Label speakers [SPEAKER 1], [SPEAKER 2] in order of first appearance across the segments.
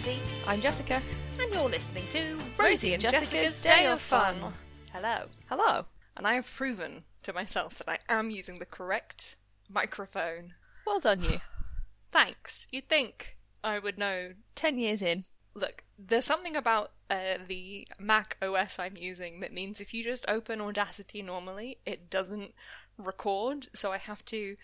[SPEAKER 1] Rosie,
[SPEAKER 2] I'm Jessica.
[SPEAKER 1] and you're listening to
[SPEAKER 2] Rosie and Jessica's Day of Fun.
[SPEAKER 1] Hello.
[SPEAKER 2] Hello.
[SPEAKER 1] And I have proven to myself that I am using the correct microphone.
[SPEAKER 2] Well done, you.
[SPEAKER 1] Thanks. You'd think I would know.
[SPEAKER 2] Ten years in.
[SPEAKER 1] Look, there's something about uh, the Mac OS I'm using that means if you just open Audacity normally, it doesn't record. So I have to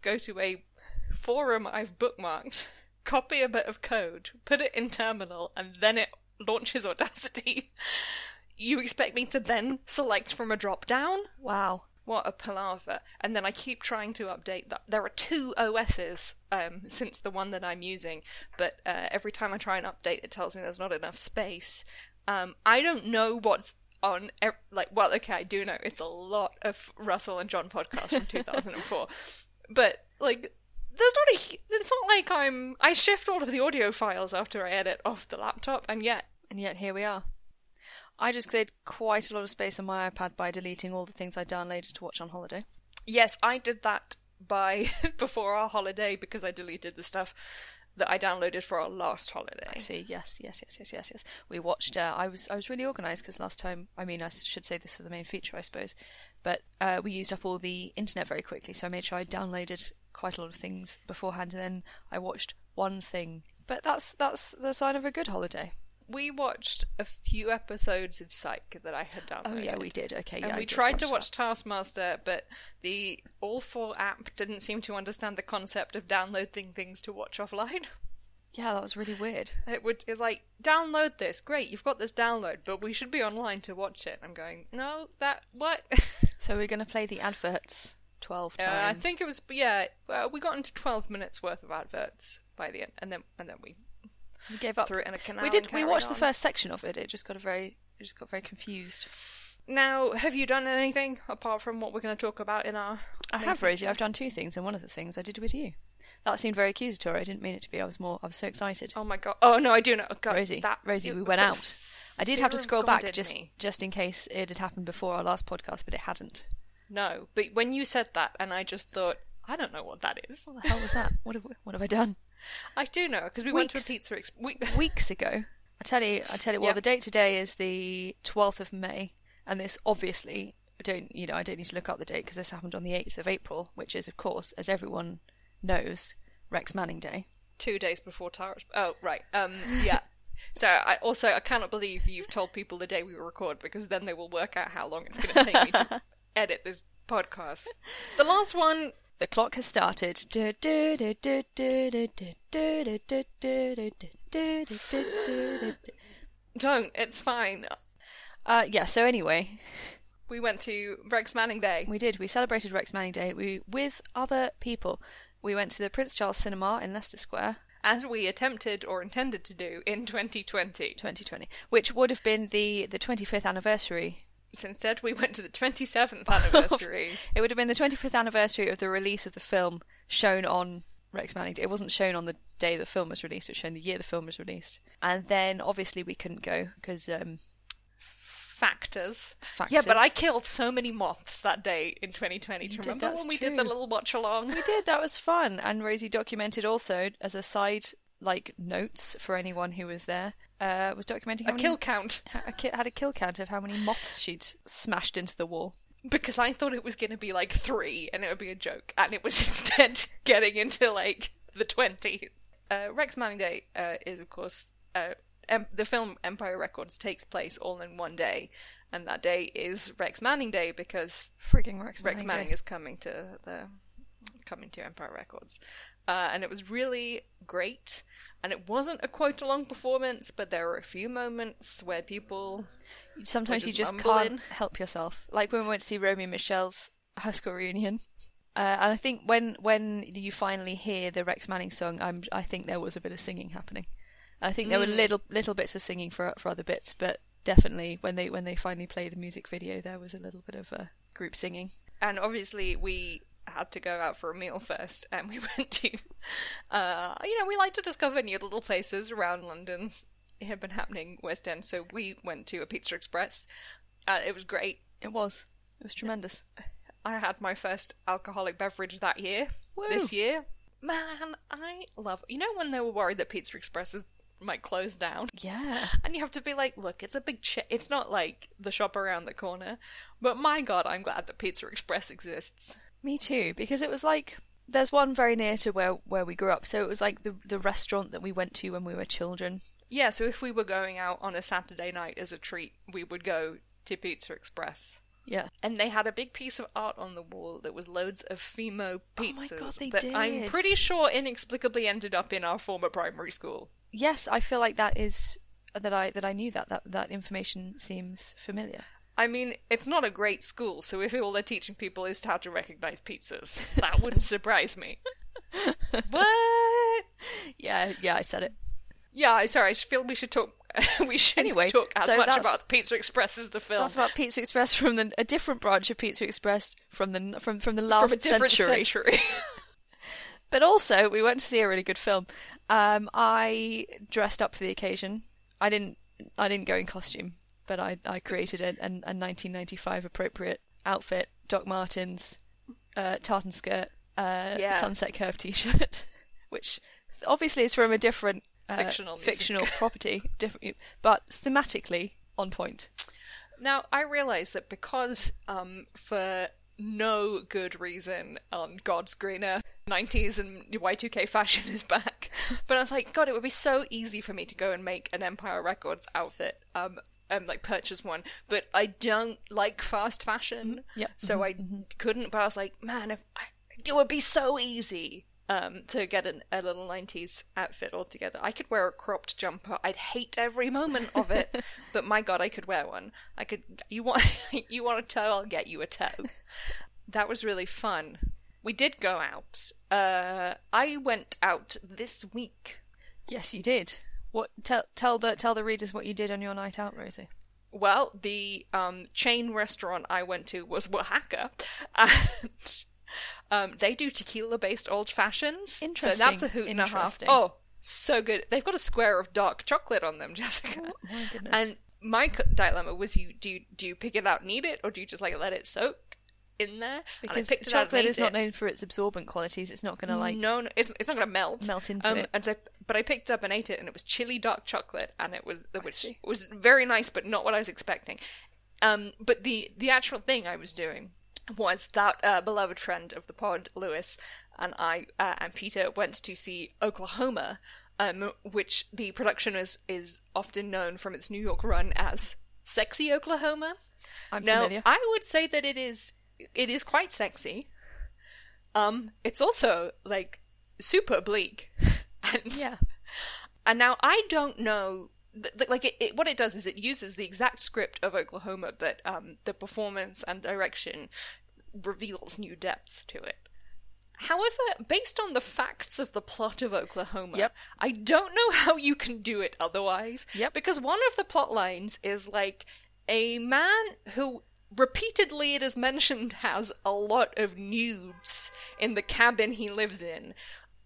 [SPEAKER 1] go to a forum I've bookmarked, copy a bit of code, put it in terminal, and then it launches Audacity. You expect me to then select from a drop down?
[SPEAKER 2] Wow.
[SPEAKER 1] What a palaver. And then I keep trying to update that. There are two OSs um, since the one that I'm using, but uh, every time I try and update, it tells me there's not enough space. Um, I don't know what's on, like, well, okay, I do know. It's a lot of Russell and John podcasts from 2004. but, like, there's not a. It's not like I'm. I shift all of the audio files after I edit off the laptop, and yet
[SPEAKER 2] And yet here we are. I just cleared quite a lot of space on my iPad by deleting all the things I downloaded to watch on holiday.
[SPEAKER 1] Yes, I did that by before our holiday because I deleted the stuff that I downloaded for our last holiday.
[SPEAKER 2] I see. Yes, yes, yes, yes, yes, yes. We watched. Uh, I was I was really organised because last time. I mean, I should say this for the main feature, I suppose. But uh, we used up all the internet very quickly, so I made sure I downloaded quite a lot of things beforehand, and then I watched one thing. But that's that's the sign of a good holiday.
[SPEAKER 1] We watched a few episodes of Psych that I had downloaded.
[SPEAKER 2] Oh yeah, we did. Okay,
[SPEAKER 1] And
[SPEAKER 2] yeah. I
[SPEAKER 1] we tried to
[SPEAKER 2] that.
[SPEAKER 1] watch Taskmaster, but the All 4 app didn't seem to understand the concept of downloading things to watch offline.
[SPEAKER 2] Yeah, that was really weird.
[SPEAKER 1] It would it's like download this, great, you've got this download, but we should be online to watch it. I'm going, no, that what?
[SPEAKER 2] So we're going to play the adverts twelve
[SPEAKER 1] Uh. I think it was yeah. Well, we got into twelve minutes worth of adverts by the end, and then and then we
[SPEAKER 2] we gave up.
[SPEAKER 1] Threw it in a canal.
[SPEAKER 2] We did. We watched the first section of it. It just got a very. It just got very confused.
[SPEAKER 1] Now, have you done anything apart from what we're going to talk about in our?
[SPEAKER 2] I have, Rosie. I've done two things, and one of the things I did with you. That seemed very accusatory. I didn't mean it to be. I was more. I was so excited.
[SPEAKER 1] Oh my god! Oh no, I do know. God,
[SPEAKER 2] Rosie,
[SPEAKER 1] that,
[SPEAKER 2] Rosie, we went out. I did have to scroll back just
[SPEAKER 1] me.
[SPEAKER 2] just in case it had happened before our last podcast, but it hadn't.
[SPEAKER 1] No, but when you said that, and I just thought, I don't know what that is.
[SPEAKER 2] What the hell was that? What have what have I done?
[SPEAKER 1] I do know because we went to a
[SPEAKER 2] Weeks.
[SPEAKER 1] pizza. Ex- we-
[SPEAKER 2] Weeks ago, I tell you, I tell you. Well,
[SPEAKER 1] Yeah.
[SPEAKER 2] the date today is the twelfth of May, and this obviously I don't. You know, I don't need to look up the date because this happened on the eighth of April, which is, of course, as everyone knows, Rex Manning Day.
[SPEAKER 1] two days before Tara's. Oh, right. Um, yeah. So I also I cannot believe you've told people the day we record because then they will work out how long it's going to take me to edit this podcast. The last one.
[SPEAKER 2] The clock has started.
[SPEAKER 1] Don't. It's fine.
[SPEAKER 2] Uh, yeah. So anyway,
[SPEAKER 1] we went to Rex Manning Day.
[SPEAKER 2] we did. We celebrated Rex Manning Day. We with other people. We went to the Prince Charles Cinema in Leicester Square.
[SPEAKER 1] As we attempted or intended to do in 2020.
[SPEAKER 2] 2020, which would have been the, the 25th anniversary
[SPEAKER 1] so instead, we went to the 27th anniversary.
[SPEAKER 2] It would have been the 25th anniversary of the release of the film shown on Rex Manning It wasn't shown on the day the film was released. It was shown the year the film was released. And then obviously we couldn't go because um,
[SPEAKER 1] Factors.
[SPEAKER 2] factors.
[SPEAKER 1] Yeah, but I killed so many moths that day in 2020. Do you remember when we did the little watch along?
[SPEAKER 2] We did. That was fun. And Rosie documented also as a side like notes for anyone who was there. Uh, was documenting
[SPEAKER 1] A
[SPEAKER 2] many,
[SPEAKER 1] kill count.
[SPEAKER 2] a ki- had a kill count of how many moths she'd smashed into the wall.
[SPEAKER 1] because I thought it was going to be like three and it would be a joke, and it was instead getting into like the 20s. Uh, Rex Manning Day uh, is, of course, uh, em- the film Empire Records takes place all in one day, and that day is Rex Manning Day because
[SPEAKER 2] Frigging Rex,
[SPEAKER 1] Rex
[SPEAKER 2] Manning
[SPEAKER 1] Manning
[SPEAKER 2] Day.
[SPEAKER 1] is coming to the coming to Empire Records, uh, and it was really great. And it wasn't a quote along performance, but there were a few moments where people
[SPEAKER 2] Sometimes
[SPEAKER 1] Or
[SPEAKER 2] you
[SPEAKER 1] just
[SPEAKER 2] just
[SPEAKER 1] mumble
[SPEAKER 2] can't help yourself. Like when we went to see Romy and Michelle's high school reunion. Uh, and I think when when you finally hear the Rex Manning song, I'm, I think there was a bit of singing happening. I think there were
[SPEAKER 1] Mm.
[SPEAKER 2] little little bits of singing for for other bits, but definitely when they when they finally play the music video, there was a little bit of uh, group singing.
[SPEAKER 1] and obviously we had to go out for a meal first and we went to uh you know we like to discover new little places around london it had been happening west end so we went to a pizza express uh, it was great
[SPEAKER 2] It was it was tremendous.
[SPEAKER 1] i had my first alcoholic beverage that year
[SPEAKER 2] Woo.
[SPEAKER 1] this year man i love you know when they were worried that pizza express is might close down.
[SPEAKER 2] Yeah.
[SPEAKER 1] And you have to be like, look, it's a big ch- It's not like the shop around the corner. But my god, I'm glad that Pizza Express exists.
[SPEAKER 2] Me too, because it was like there's one very near to where where we grew up, so it was like the the restaurant that we went to when we were children.
[SPEAKER 1] Yeah, so if we were going out on a Saturday night as a treat, we would go to Pizza Express.
[SPEAKER 2] Yeah.
[SPEAKER 1] And they had a big piece of art on the wall that was loads of Fimo oh pizzas
[SPEAKER 2] God, they
[SPEAKER 1] that I'm pretty sure inexplicably ended up in our former primary school.
[SPEAKER 2] Yes, I feel like that is that I that I knew that that that information seems familiar.
[SPEAKER 1] I mean, it's not a great school, so if all they're teaching people is how to recognize pizzas, that wouldn't surprise me. what?
[SPEAKER 2] Yeah, yeah, I said it.
[SPEAKER 1] Yeah, sorry. I feel we should talk. we should
[SPEAKER 2] Anyway,
[SPEAKER 1] talk as
[SPEAKER 2] so
[SPEAKER 1] much about Pizza Express as the film
[SPEAKER 2] That's about Pizza Express from the a different branch of Pizza Express from the from from the last
[SPEAKER 1] from a different
[SPEAKER 2] century.
[SPEAKER 1] century.
[SPEAKER 2] But also, we went to see a really good film. Um, I dressed up for the occasion. I didn't. I didn't go in costume, but I I created a, a, a 1995 appropriate outfit: Doc Martens, uh, tartan skirt, uh,
[SPEAKER 1] Yeah.
[SPEAKER 2] sunset curve T-shirt, which obviously is from a different uh,
[SPEAKER 1] Fictional
[SPEAKER 2] fictional property, different, but thematically on point.
[SPEAKER 1] Now, I realise that because, um, for no good reason on God's green earth, 90s and Y2K fashion is back. But I was like, God, it would be so easy for me to go and make an Empire Records outfit, um, and like purchase one. But I don't like fast fashion.
[SPEAKER 2] Yep.
[SPEAKER 1] So I couldn't, but I was like, man, if I, it would be so easy. Um, to get an, a little 90s outfit altogether. I could wear a cropped jumper. I'd hate every moment of it, but my god, I could wear one. I could. You want you want a toe? I'll get you a toe. That was really fun. We did go out. Uh, I went out this week.
[SPEAKER 2] Yes, you did. What tell tell the tell the readers what you did on your night out, Rosie.
[SPEAKER 1] Well, the um, chain restaurant I went to was Oaxaca, and um, they do tequila-based old fashions. Interesting. So that's a hoot and a half.
[SPEAKER 2] Interesting.
[SPEAKER 1] Oh, so good! They've got a square of dark chocolate on them, Jessica.
[SPEAKER 2] My goodness.
[SPEAKER 1] And my dilemma was: you do you, do you pick it out and eat it, or do you just like let it soak in there?
[SPEAKER 2] Because
[SPEAKER 1] picked it out and
[SPEAKER 2] chocolate is not
[SPEAKER 1] it.
[SPEAKER 2] known for its absorbent qualities, it's not going to like
[SPEAKER 1] no, no, it's, it's not going to melt.
[SPEAKER 2] melt into
[SPEAKER 1] Um,
[SPEAKER 2] it.
[SPEAKER 1] and so, but I picked up and ate it, and it was chili dark chocolate, and it was which
[SPEAKER 2] see.
[SPEAKER 1] was very nice, but not what I was expecting. Um, but the the actual thing I was doing was that uh, beloved friend of the pod, Lewis, and I uh, and Peter went to see Oklahoma, um, which the production is is often known from its New York run as Sexy Oklahoma.
[SPEAKER 2] I'm
[SPEAKER 1] Now,
[SPEAKER 2] familiar.
[SPEAKER 1] I would say that it is it is quite sexy. Um, it's also like super bleak, and
[SPEAKER 2] yeah.
[SPEAKER 1] and now I don't know. th- Like it, it, what it does is it uses the exact script of Oklahoma, but um, the performance and direction reveals new depths to it. However, based on the facts of the plot of Oklahoma,
[SPEAKER 2] Yep.
[SPEAKER 1] I don't know how you can do it otherwise.
[SPEAKER 2] Yep.
[SPEAKER 1] Because one of the plot lines is like a man who repeatedly it is mentioned has a lot of nudes in the cabin he lives in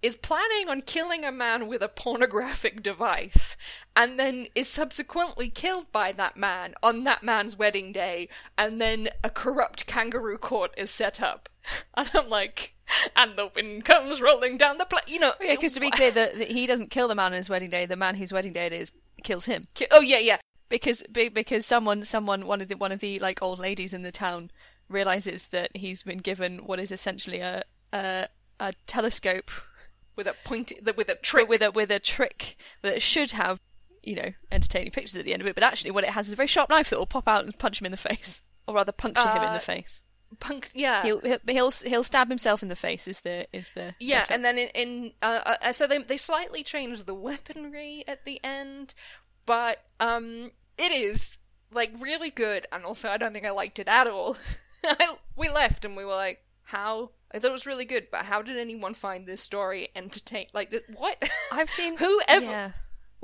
[SPEAKER 1] is planning on killing a man with a pornographic device and then is subsequently killed by that man on that man's wedding day and then a corrupt kangaroo court is set up and i'm like and the wind comes rolling down the pla you know
[SPEAKER 2] Yeah, because to be clear, that he doesn't kill the man on his wedding day. The man whose wedding day it is kills him
[SPEAKER 1] oh yeah yeah
[SPEAKER 2] because because someone someone one of the one of the like old ladies in the town realizes that he's been given what is essentially a a, a telescope
[SPEAKER 1] with a pointy with a trick
[SPEAKER 2] with a with a trick that should have you know entertaining pictures at the end of it, but actually what it has is a very sharp knife that will pop out and punch him in the face, or rather puncture him in
[SPEAKER 1] Uh,
[SPEAKER 2] the face.
[SPEAKER 1] punk yeah
[SPEAKER 2] He'll, he'll he'll he'll stab himself in the face. Is the is the
[SPEAKER 1] Yeah,
[SPEAKER 2] setup.
[SPEAKER 1] and then in, in uh, uh, so they they slightly change the weaponry at the end, but um, it is like really good, and also I don't think I liked it at all. I, we left and we were like, how? I thought it was really good, but how did anyone find this story entertain? Like, th- what?
[SPEAKER 2] I've seen
[SPEAKER 1] whoever.
[SPEAKER 2] Yeah.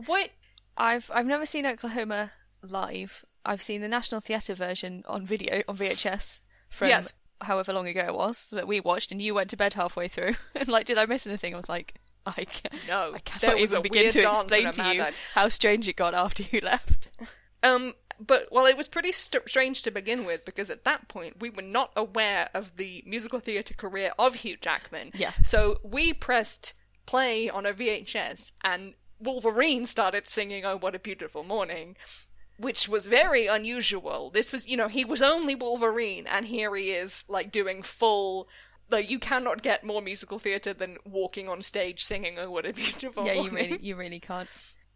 [SPEAKER 1] What?
[SPEAKER 2] I've I've never seen Oklahoma live. I've seen the National Theatre version on video on VHS from
[SPEAKER 1] Yes.
[SPEAKER 2] however long ago it was that we watched, and you went to bed halfway through. and like, did I miss anything? I was like, I can't,
[SPEAKER 1] No,
[SPEAKER 2] I cannot even begin to explain to you how strange it got after you left.
[SPEAKER 1] Um, but well, it was pretty st- strange to begin with because at that point we were not aware of the musical theatre career of Hugh Jackman.
[SPEAKER 2] Yeah.
[SPEAKER 1] So we pressed play on a VHS and Wolverine started singing "Oh What a Beautiful Morning," which was very unusual. This was, you know, he was only Wolverine, and here he is, like doing full. Like you cannot get more musical theatre than walking on stage singing "Oh What a Beautiful
[SPEAKER 2] Yeah, you really, you really can't.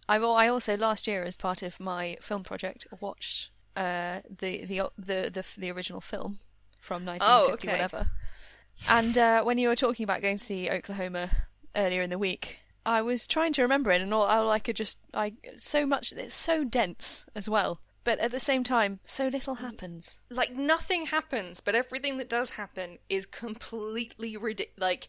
[SPEAKER 2] I I also last year, as part of my film project, watched uh, the, the the the the original film from 1950
[SPEAKER 1] okay.
[SPEAKER 2] whatever. And uh, when you were talking about going to see Oklahoma earlier in the week, I was trying to remember it, and all, all I could just I so much it's so dense as well, but at the same time, so little happens.
[SPEAKER 1] like nothing happens, but everything that does happen is completely ridiculous. Like,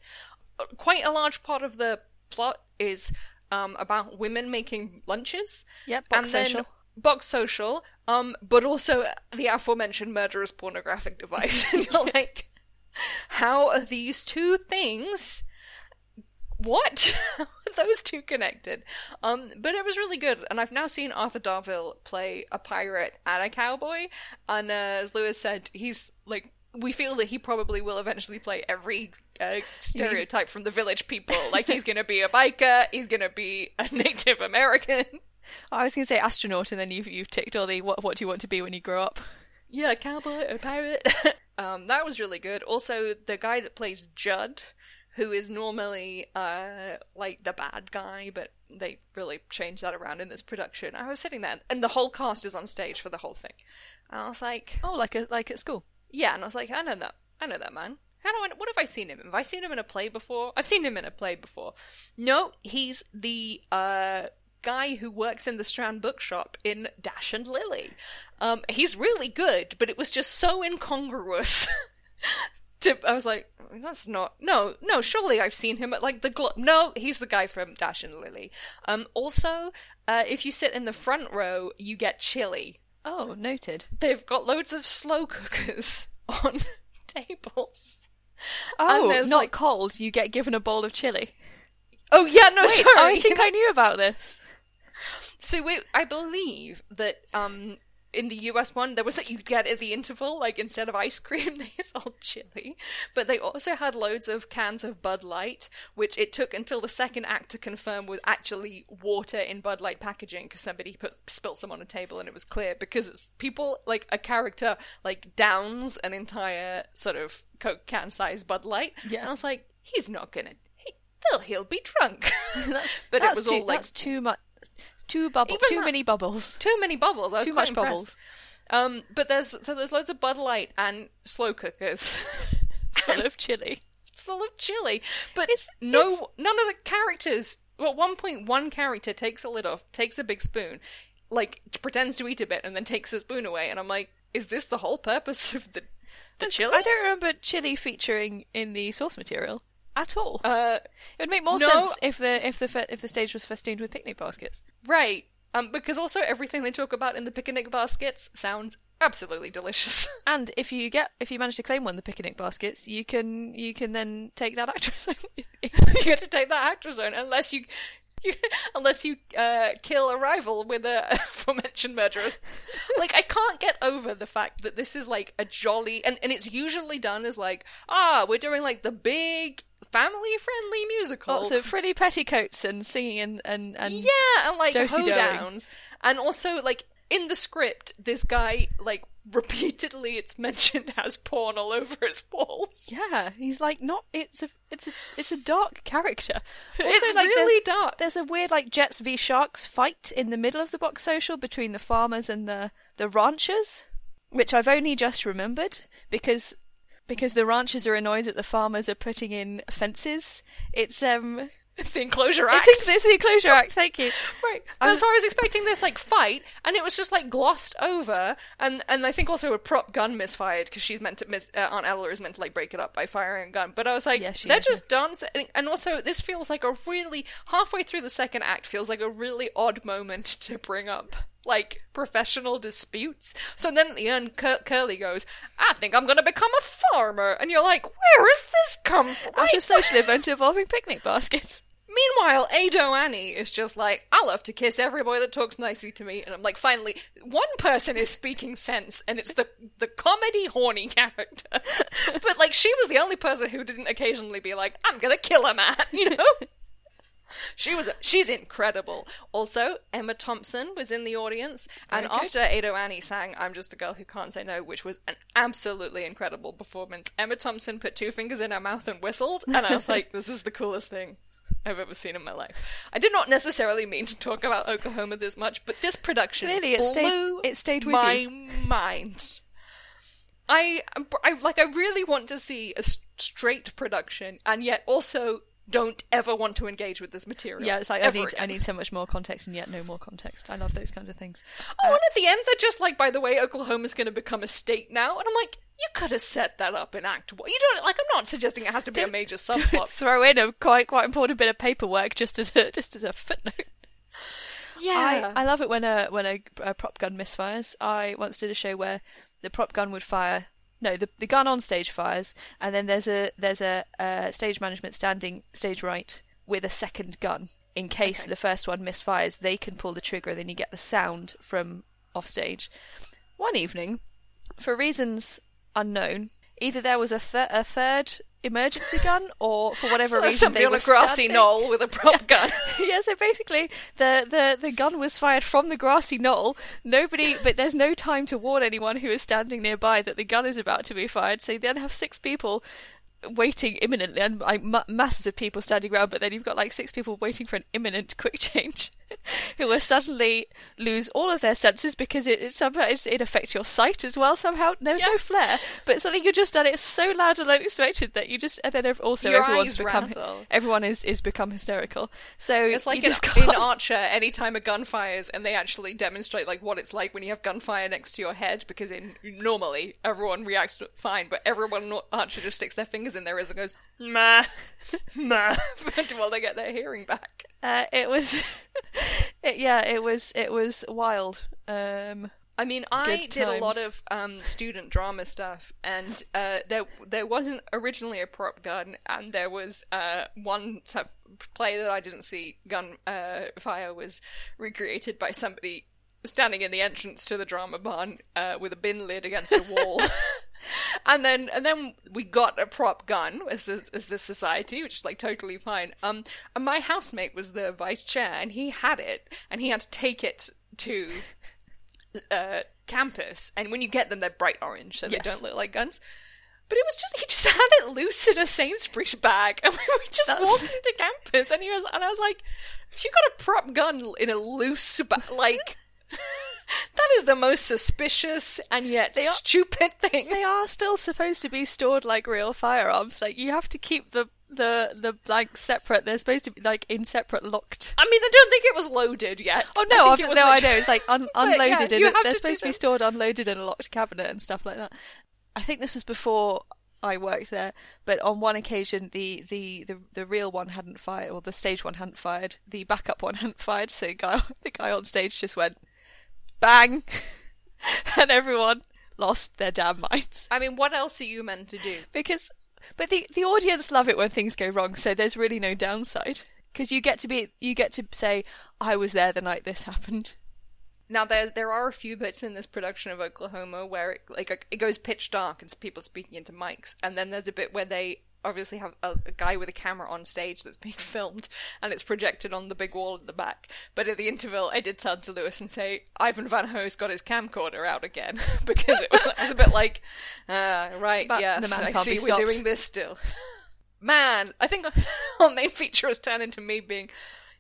[SPEAKER 1] quite a large part of the plot is um, about women making lunches.
[SPEAKER 2] Yep,
[SPEAKER 1] and
[SPEAKER 2] box
[SPEAKER 1] then
[SPEAKER 2] social.
[SPEAKER 1] box social. Um, but also the aforementioned murderous pornographic device. and you're like, how are these two things? What? Those two connected? Um, but it was really good, and I've now seen Arthur Darvill play a pirate and a cowboy, and uh, as Lewis said, he's like we feel that he probably will eventually play every uh, stereotype from the village people. Like he's gonna be a biker, he's gonna be a Native American.
[SPEAKER 2] I was going to say astronaut, and then you've you've ticked all the what what do you want to be when you grow up.
[SPEAKER 1] Yeah, cowboy, a pirate. um, that was really good. Also, the guy that plays Judd, who is normally uh like the bad guy, but they really changed that around in this production. I was sitting there, and the whole cast is on stage for the whole thing. And I was like,
[SPEAKER 2] Oh, like a, like at school.
[SPEAKER 1] yeah, and I was like, I know that, I know that man. How do I? What have I seen him? Have I seen him in a play before? I've seen him in a play before. No, he's the uh guy who works in the Strand bookshop in Dash and Lily. Um, he's really good, but it was just so incongruous. to, I was like, that's not. No, no. Surely I've seen him at like the. Glo- no, he's the guy from Dash and Lily. Um, also, uh, if you sit in the front row, you get chili
[SPEAKER 2] Oh, noted.
[SPEAKER 1] they've got loads of slow cookers on tables.
[SPEAKER 2] Oh,
[SPEAKER 1] And
[SPEAKER 2] not
[SPEAKER 1] like-
[SPEAKER 2] cold. You get given a bowl of chili.
[SPEAKER 1] Oh yeah, no,
[SPEAKER 2] Wait,
[SPEAKER 1] sorry.
[SPEAKER 2] I think I knew about this.
[SPEAKER 1] So we, I believe that um in the US one there was that you'd get at the interval like instead of ice cream they sold chili, but they also had loads of cans of Bud Light, which it took until the second act to confirm was actually water in Bud Light packaging because somebody put spilt some on a table and it was clear because it's people like a character like downs an entire sort of Coke can size Bud Light.
[SPEAKER 2] Yeah.
[SPEAKER 1] and I was like, he's not gonna. He, well, he'll be drunk. but it was
[SPEAKER 2] too,
[SPEAKER 1] all like
[SPEAKER 2] that's too much. Too bubble.
[SPEAKER 1] Even
[SPEAKER 2] Too
[SPEAKER 1] that-
[SPEAKER 2] many bubbles.
[SPEAKER 1] too many bubbles. I was
[SPEAKER 2] Too much
[SPEAKER 1] impressed.
[SPEAKER 2] bubbles.
[SPEAKER 1] Um, but there's so there's loads of Bud Light and slow cookers
[SPEAKER 2] Full of chili.
[SPEAKER 1] full of chili. But
[SPEAKER 2] It's-
[SPEAKER 1] no,
[SPEAKER 2] it's-
[SPEAKER 1] none of the characters. Well, one point, one character takes a lid off, takes a big spoon, like pretends to eat a bit, and then takes a spoon away. And I'm like, is this the whole purpose of the the chili?
[SPEAKER 2] I don't remember chili featuring in the source material at all.
[SPEAKER 1] Uh,
[SPEAKER 2] it would make more
[SPEAKER 1] no.
[SPEAKER 2] sense if the if the if the stage was festooned with picnic baskets.
[SPEAKER 1] right. Um, because also everything they talk about in the picnic baskets sounds absolutely delicious.
[SPEAKER 2] And if you get if you manage to claim one of the picnic baskets, you can you can then take that actress you
[SPEAKER 1] get to take that actress on unless you, you unless you uh, kill a rival with a aforementioned murderers. like I can't get over the fact that this is like a jolly and, and it's usually done as like ah we're doing like the big family friendly musical.
[SPEAKER 2] Lots of frilly petticoats and singing and and, and
[SPEAKER 1] yeah, and like hoedowns, and also like in the script, this guy like repeatedly it's mentioned has porn all over his walls.
[SPEAKER 2] Yeah, he's like not. It's a it's a it's a dark character.
[SPEAKER 1] It's
[SPEAKER 2] like,
[SPEAKER 1] really
[SPEAKER 2] there's,
[SPEAKER 1] dark.
[SPEAKER 2] There's a weird like Jets v Sharks fight in the middle of the box social between the farmers and the the ranchers, which I've only just remembered because because the ranchers are annoyed that the farmers are putting in fences. It's um
[SPEAKER 1] It's the Enclosure Act.
[SPEAKER 2] it's, it's the Enclosure Act. Thank you.
[SPEAKER 1] Right.
[SPEAKER 2] I was-
[SPEAKER 1] so I was expecting this like fight, and it was just like glossed over, and and I think also a prop gun misfired because she's meant to miss. Uh, Aunt Eller is meant to like break it up by firing a gun, but I was like,
[SPEAKER 2] Yeah,
[SPEAKER 1] they're
[SPEAKER 2] is,
[SPEAKER 1] just dancing, and also this feels like a really halfway through the second act feels like a really odd moment to bring up like professional disputes. So then at the end, Cur- Curly goes, "I think I'm going to become a farmer," and you're like, "Where has this come from?"
[SPEAKER 2] Of social event involving picnic baskets.
[SPEAKER 1] Meanwhile, Ado Annie is just like, I love to kiss every boy that talks nicely to me, and I'm like, finally, one person is speaking sense, and it's the the comedy horny character. but like, she was the only person who didn't occasionally be like, I'm gonna kill a man, you know? she was she's incredible. Also, Emma Thompson was in the audience, and
[SPEAKER 2] good.
[SPEAKER 1] after Ado Annie sang "I'm Just a Girl Who Can't Say No," which was an absolutely incredible performance, Emma Thompson put two fingers in her mouth and whistled, and I was like, "This is the coolest thing." I've ever seen in my life. I did not necessarily mean to talk about Oklahoma this much, but this production
[SPEAKER 2] Clearly it
[SPEAKER 1] blew
[SPEAKER 2] stayed- it stayed with
[SPEAKER 1] my
[SPEAKER 2] you.
[SPEAKER 1] mind. I, I like. I really want to see a straight production, and yet also don't ever want to engage with this material.
[SPEAKER 2] Yeah, it's like I need I need so much more context and yet no more context. I love those kinds of things.
[SPEAKER 1] Oh, and at the end, they're just like, by the way, Oklahoma's going to become a state now, and I'm like, you could have set that up in Act One. You don't like. I'm not suggesting it has to be a major subplot.
[SPEAKER 2] Throw in a quite quite important bit of paperwork just as a just as a footnote.
[SPEAKER 1] yeah,
[SPEAKER 2] I, I love it when a when a, a prop gun misfires. I once did a show where the prop gun would fire. No, the the gun on stage fires, and then there's a there's a uh, stage management standing stage right with a second gun in case
[SPEAKER 1] Okay.
[SPEAKER 2] the first one misfires. They can pull the trigger, then you get the sound from off stage. One evening, for reasons unknown, either there was a, th- a third emergency gun, or for whatever
[SPEAKER 1] So
[SPEAKER 2] reason
[SPEAKER 1] somebody
[SPEAKER 2] they
[SPEAKER 1] on
[SPEAKER 2] were
[SPEAKER 1] a grassy
[SPEAKER 2] standing-
[SPEAKER 1] knoll with a prop gun.
[SPEAKER 2] yeah, so basically the, the, the gun was fired from the grassy knoll. Nobody, but there's no time to warn anyone who is standing nearby that the gun is about to be fired. So you then have six people waiting imminently, and like, ma- masses of people standing around. But then you've got like six people waiting for an imminent quick change, who will suddenly lose all of their senses because it, it somehow it affects your sight as well. Somehow there's no flare, but suddenly you're just done. It's so loud and unexpected that you just and then also
[SPEAKER 1] Your
[SPEAKER 2] everyone's become
[SPEAKER 1] rattle.
[SPEAKER 2] everyone is is become hysterical. So
[SPEAKER 1] It's like
[SPEAKER 2] you
[SPEAKER 1] in, in Archer, anytime a gun fires and they actually demonstrate like what it's like when you have gunfire next to your head, because in normally everyone reacts fine, but everyone in Archer just sticks their fingers in their ears and goes ma ma while they get their hearing back.
[SPEAKER 2] Uh, it was, it, yeah, it was it was wild. Um,
[SPEAKER 1] I mean, I did a lot of um, student drama stuff, and uh, there there wasn't originally a prop gun, and there was uh, one play that I didn't see. Gun uh, fire was recreated by somebody standing in the entrance to the drama barn uh, with a bin lid against a wall. And then, and then we got a prop gun as the as the society, which is like totally fine. Um, and my housemate was the vice chair, and he had it, and he had to take it to uh, campus, and when you get them, they're bright orange, so
[SPEAKER 2] Yes.
[SPEAKER 1] they don't look like guns. But it was just he just had it loose in a Sainsbury's bag, and we were just
[SPEAKER 2] That's-
[SPEAKER 1] walked into campus, and he was, and I was like, "If you got a prop gun in a loose bag, like." That is the most suspicious and yet
[SPEAKER 2] are-
[SPEAKER 1] stupid thing.
[SPEAKER 2] they are still supposed to be stored like real firearms. Like you have to keep the the the blanks separate. They're supposed to be like in separate locked.
[SPEAKER 1] I mean, I don't think it was loaded yet.
[SPEAKER 2] Oh no!
[SPEAKER 1] Was
[SPEAKER 2] no,
[SPEAKER 1] like-
[SPEAKER 2] I know. It's like un-
[SPEAKER 1] yeah,
[SPEAKER 2] unloaded,
[SPEAKER 1] you have
[SPEAKER 2] they're
[SPEAKER 1] to
[SPEAKER 2] supposed to be stored unloaded in a locked cabinet and stuff like that. I think this was before I worked there, but on one occasion, the the the, the real one hadn't fired, or the stage one hadn't fired. The backup one hadn't fired, so the guy the guy on stage just went bang, and everyone lost their damn minds.
[SPEAKER 1] I mean, what else are you meant to do?
[SPEAKER 2] because but the the audience love it when things go wrong so there's really no downside. Because you get to be you get to say i was there the night this happened.
[SPEAKER 1] Now there there are a few bits in this production of Oklahoma where it, like it goes pitch dark and people speaking into mics, and then there's a bit where they obviously have a, a guy with a camera on stage that's being filmed and it's projected on the big wall at the back. But at the interval, I did turn to Lewis and say, "Ivo van Hove's got his camcorder out again," because it was a bit like, uh, right,
[SPEAKER 2] But
[SPEAKER 1] yes, I see we're doing this still. Man, I think our main feature has turned into me being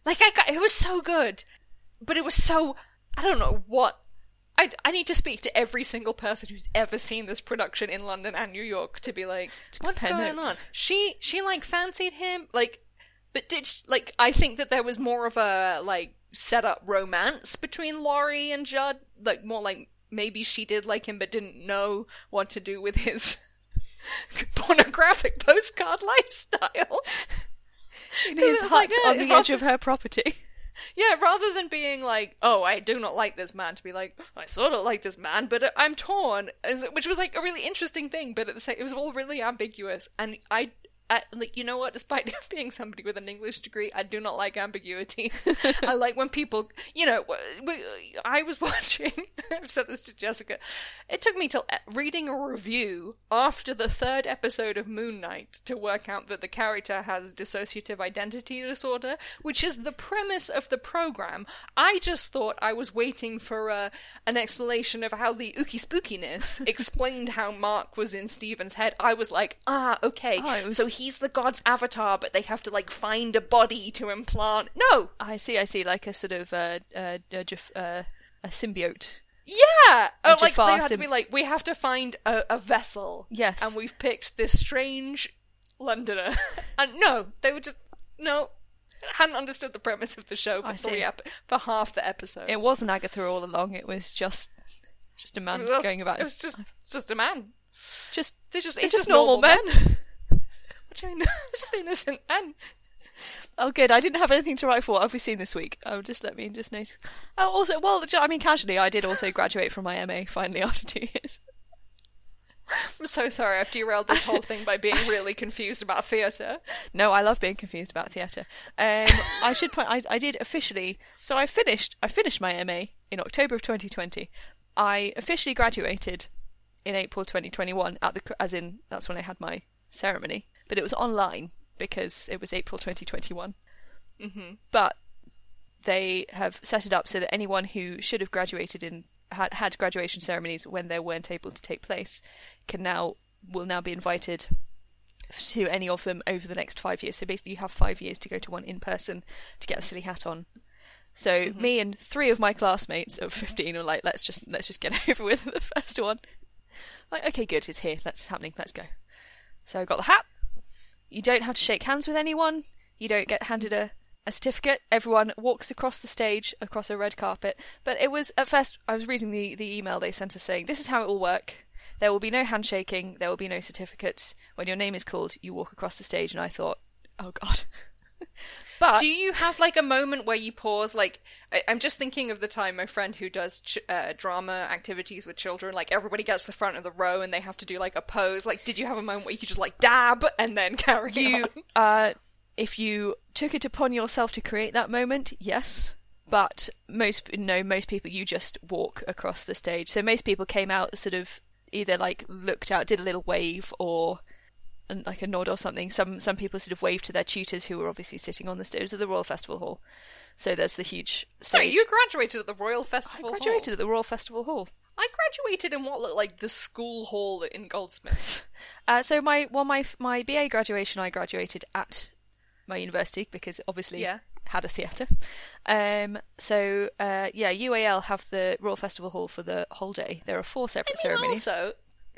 [SPEAKER 1] like, I got, it was so good, but it was so I don't know what. I, I need to speak to every single person who's ever seen this production in London and New York to be like, what's going on? She she like fancied him like, but did she, like I think that there was more of a like set up romance between Laurey and Judd, like more like maybe she did like him but didn't know what to do with his pornographic postcard lifestyle.
[SPEAKER 2] in
[SPEAKER 1] 'Cause
[SPEAKER 2] his hut
[SPEAKER 1] like, uh,
[SPEAKER 2] on the edge of her property
[SPEAKER 1] Yeah, rather than being like, "Oh, I do not like this man," to be like, "I sort of like this man, but I'm torn," which was like a really interesting thing. But at the same, it was all really ambiguous, and I I, like, you know what? Despite being somebody with an English degree, I do not like ambiguity. I like when people, you know, I was watching. I've said this to Jessica. It took me till uh, reading a review after the third episode of Moon Knight to work out that the character has dissociative identity disorder, which is the premise of the program. I just thought I was waiting for uh, an explanation of how the ooky spookiness explained how Mark was in Steven's head. I was like, ah, okay.
[SPEAKER 2] Oh,
[SPEAKER 1] So he's the god's avatar, but they have to like find a body to implant. No,
[SPEAKER 2] I see. I see. Like a sort of uh, uh, uh, uh, a symbiote.
[SPEAKER 1] yeah, oh, like they had to be like, we have to find a, a vessel.
[SPEAKER 2] Yes.
[SPEAKER 1] and we've picked this strange Londoner. and no, they were just no, hadn't understood the premise of the show for three ep- for half the episode.
[SPEAKER 2] It wasn't Agatha all along. It was just just a man
[SPEAKER 1] was,
[SPEAKER 2] going about.
[SPEAKER 1] It was just just a man.
[SPEAKER 2] just
[SPEAKER 1] They're just
[SPEAKER 2] it's
[SPEAKER 1] it's
[SPEAKER 2] just normal men.
[SPEAKER 1] Mean? It's just innocent men.
[SPEAKER 2] Oh, good. I didn't have anything to write for. What have we seen this week? Oh, just let me just notice. Oh, also, well, I mean, casually, I did also graduate from my MA finally after two years.
[SPEAKER 1] I'm so sorry. I've derailed this whole thing by being really confused about theatre.
[SPEAKER 2] No, I love being confused about theatre. Um, I should point. I, I did officially. So I finished. I finished my MA in October of 2020. I officially graduated in April 2021. At the as in that's when I had my ceremony, but it was online because it was April 2021. Mm-hmm. But they have set it up so that anyone who should have graduated in had, had graduation ceremonies when they weren't able to take place can now will now be invited to any of them over the next five years. So basically, you have five years to go to one in person to get the silly hat on. So me and three of my classmates of fifteen are like, let's just let's just get over with the first one. Like, okay, good, it's here. Let's it's happening. Let's go. So I got the hat. You don't have to shake hands with anyone. You don't get handed a, a certificate. Everyone walks across the stage, across a red carpet. But it was at first I was reading the, the email they sent us saying this is how it will work. There will be no handshaking. There will be no certificates. When your name is called, you walk across the stage. And I thought, oh god. but
[SPEAKER 1] Do you have like a moment where you pause? Like, I- I'm just thinking of the time my friend who does ch- uh, drama activities with children, like everybody gets the front of the row and they have to do like a pose. Like, did you have a moment where you could just like dab and then carry
[SPEAKER 2] you
[SPEAKER 1] on?
[SPEAKER 2] uh if you took it upon yourself to create that moment yes but most no most people you just walk across the stage so most people came out sort of either like looked out did a little wave or like a nod or something some some people sort of waved to their tutors who were obviously sitting on the stairs of the royal festival hall so there's the huge
[SPEAKER 1] Sorry, you graduated at the Royal Festival. Hall.
[SPEAKER 2] I graduated
[SPEAKER 1] Hall.
[SPEAKER 2] at the royal festival hall
[SPEAKER 1] I graduated in what looked like the school hall in Goldsmiths.
[SPEAKER 2] Uh, so my well my my BA graduation I graduated at my university because obviously
[SPEAKER 1] Yeah.
[SPEAKER 2] had a theatre. Um, so uh, yeah, UAL have the Royal Festival Hall for the whole day. There are four separate
[SPEAKER 1] I mean,
[SPEAKER 2] ceremonies.
[SPEAKER 1] Also,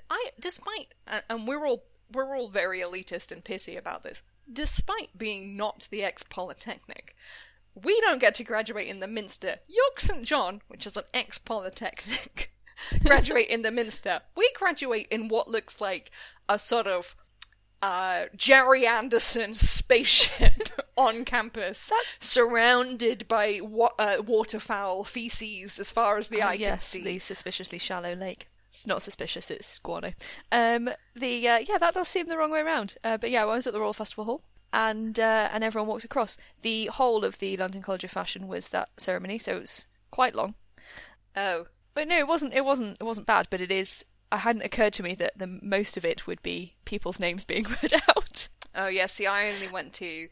[SPEAKER 1] I despite and we're all we're all very elitist and pissy about this. Despite being not the ex polytechnic, we don't get to graduate in the Minster. York St John, which is an ex polytechnic, graduate in the Minster. We graduate in what looks like a sort of uh, Gerry Anderson spaceship on campus, surrounded by wa- uh, waterfowl feces as far as the
[SPEAKER 2] Ah,
[SPEAKER 1] eye can
[SPEAKER 2] yes,
[SPEAKER 1] see.
[SPEAKER 2] the suspiciously shallow lake. It's not suspicious; it's guano. Um, the uh, yeah, that does seem the wrong way around. Uh, but yeah, I was at the Royal Festival Hall, and uh, and everyone walks across. The whole of the London College of Fashion was that ceremony, so it was quite long.
[SPEAKER 1] Oh,
[SPEAKER 2] But no, it wasn't. It wasn't. It wasn't bad. But it is. I hadn't occurred to me that the most of it would be people's names being read out.
[SPEAKER 1] Oh yeah, see, I only went to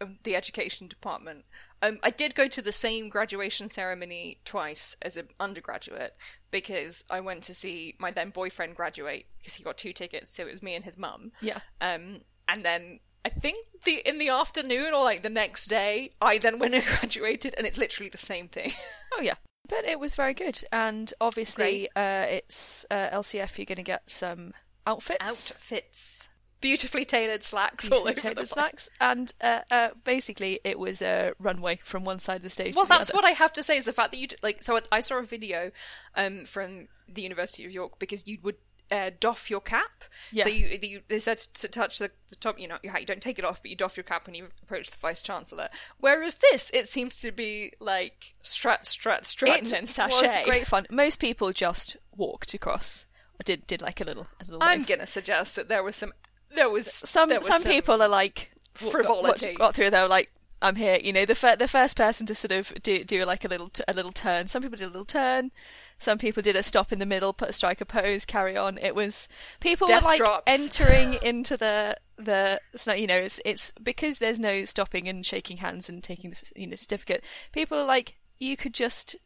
[SPEAKER 1] um, the education department. Um, I did go to the same graduation ceremony twice as an undergraduate because I went to see my then boyfriend graduate because he got two tickets, so it was me and his mum.
[SPEAKER 2] Yeah.
[SPEAKER 1] Um, and then I think the in the afternoon or like the next day, I then went and graduated, and it's literally the same thing.
[SPEAKER 2] Oh yeah. But it was very good, and obviously, uh, it's uh, LCF. You're going to get some outfits,
[SPEAKER 1] Outfits, beautifully tailored slacks all over the
[SPEAKER 2] tailored
[SPEAKER 1] place.
[SPEAKER 2] snacks, and uh, uh, basically, it was a runway from one side of the stage.
[SPEAKER 1] Well,
[SPEAKER 2] to the
[SPEAKER 1] that's what I have to say is the fact that you like. So I saw a video um, from the University of York because you would uh, doff your cap.
[SPEAKER 2] Yeah.
[SPEAKER 1] So you, you they said to touch the, the top. You know, you, you don't take it off, but you doff your cap when you approach the vice chancellor. Whereas this, it seems to be like strut, strut, strut, and sachet.
[SPEAKER 2] was great fun. Most people just walked across. Or did did like a little a little.
[SPEAKER 1] I'm
[SPEAKER 2] wave.
[SPEAKER 1] gonna suggest that there was some there was
[SPEAKER 2] some
[SPEAKER 1] there was
[SPEAKER 2] some people are like
[SPEAKER 1] frivolity.
[SPEAKER 2] Got, got through though, like I'm here. You know, the fir- the first person to sort of do do like a little t- a little turn. Some people did a little turn. Some people did a stop in the middle, put a strike a pose, carry on. It was people
[SPEAKER 1] Death
[SPEAKER 2] were like
[SPEAKER 1] drops.
[SPEAKER 2] entering into the the it's not you know it's it's because there's no stopping and shaking hands and taking the you know certificate. People are like you could just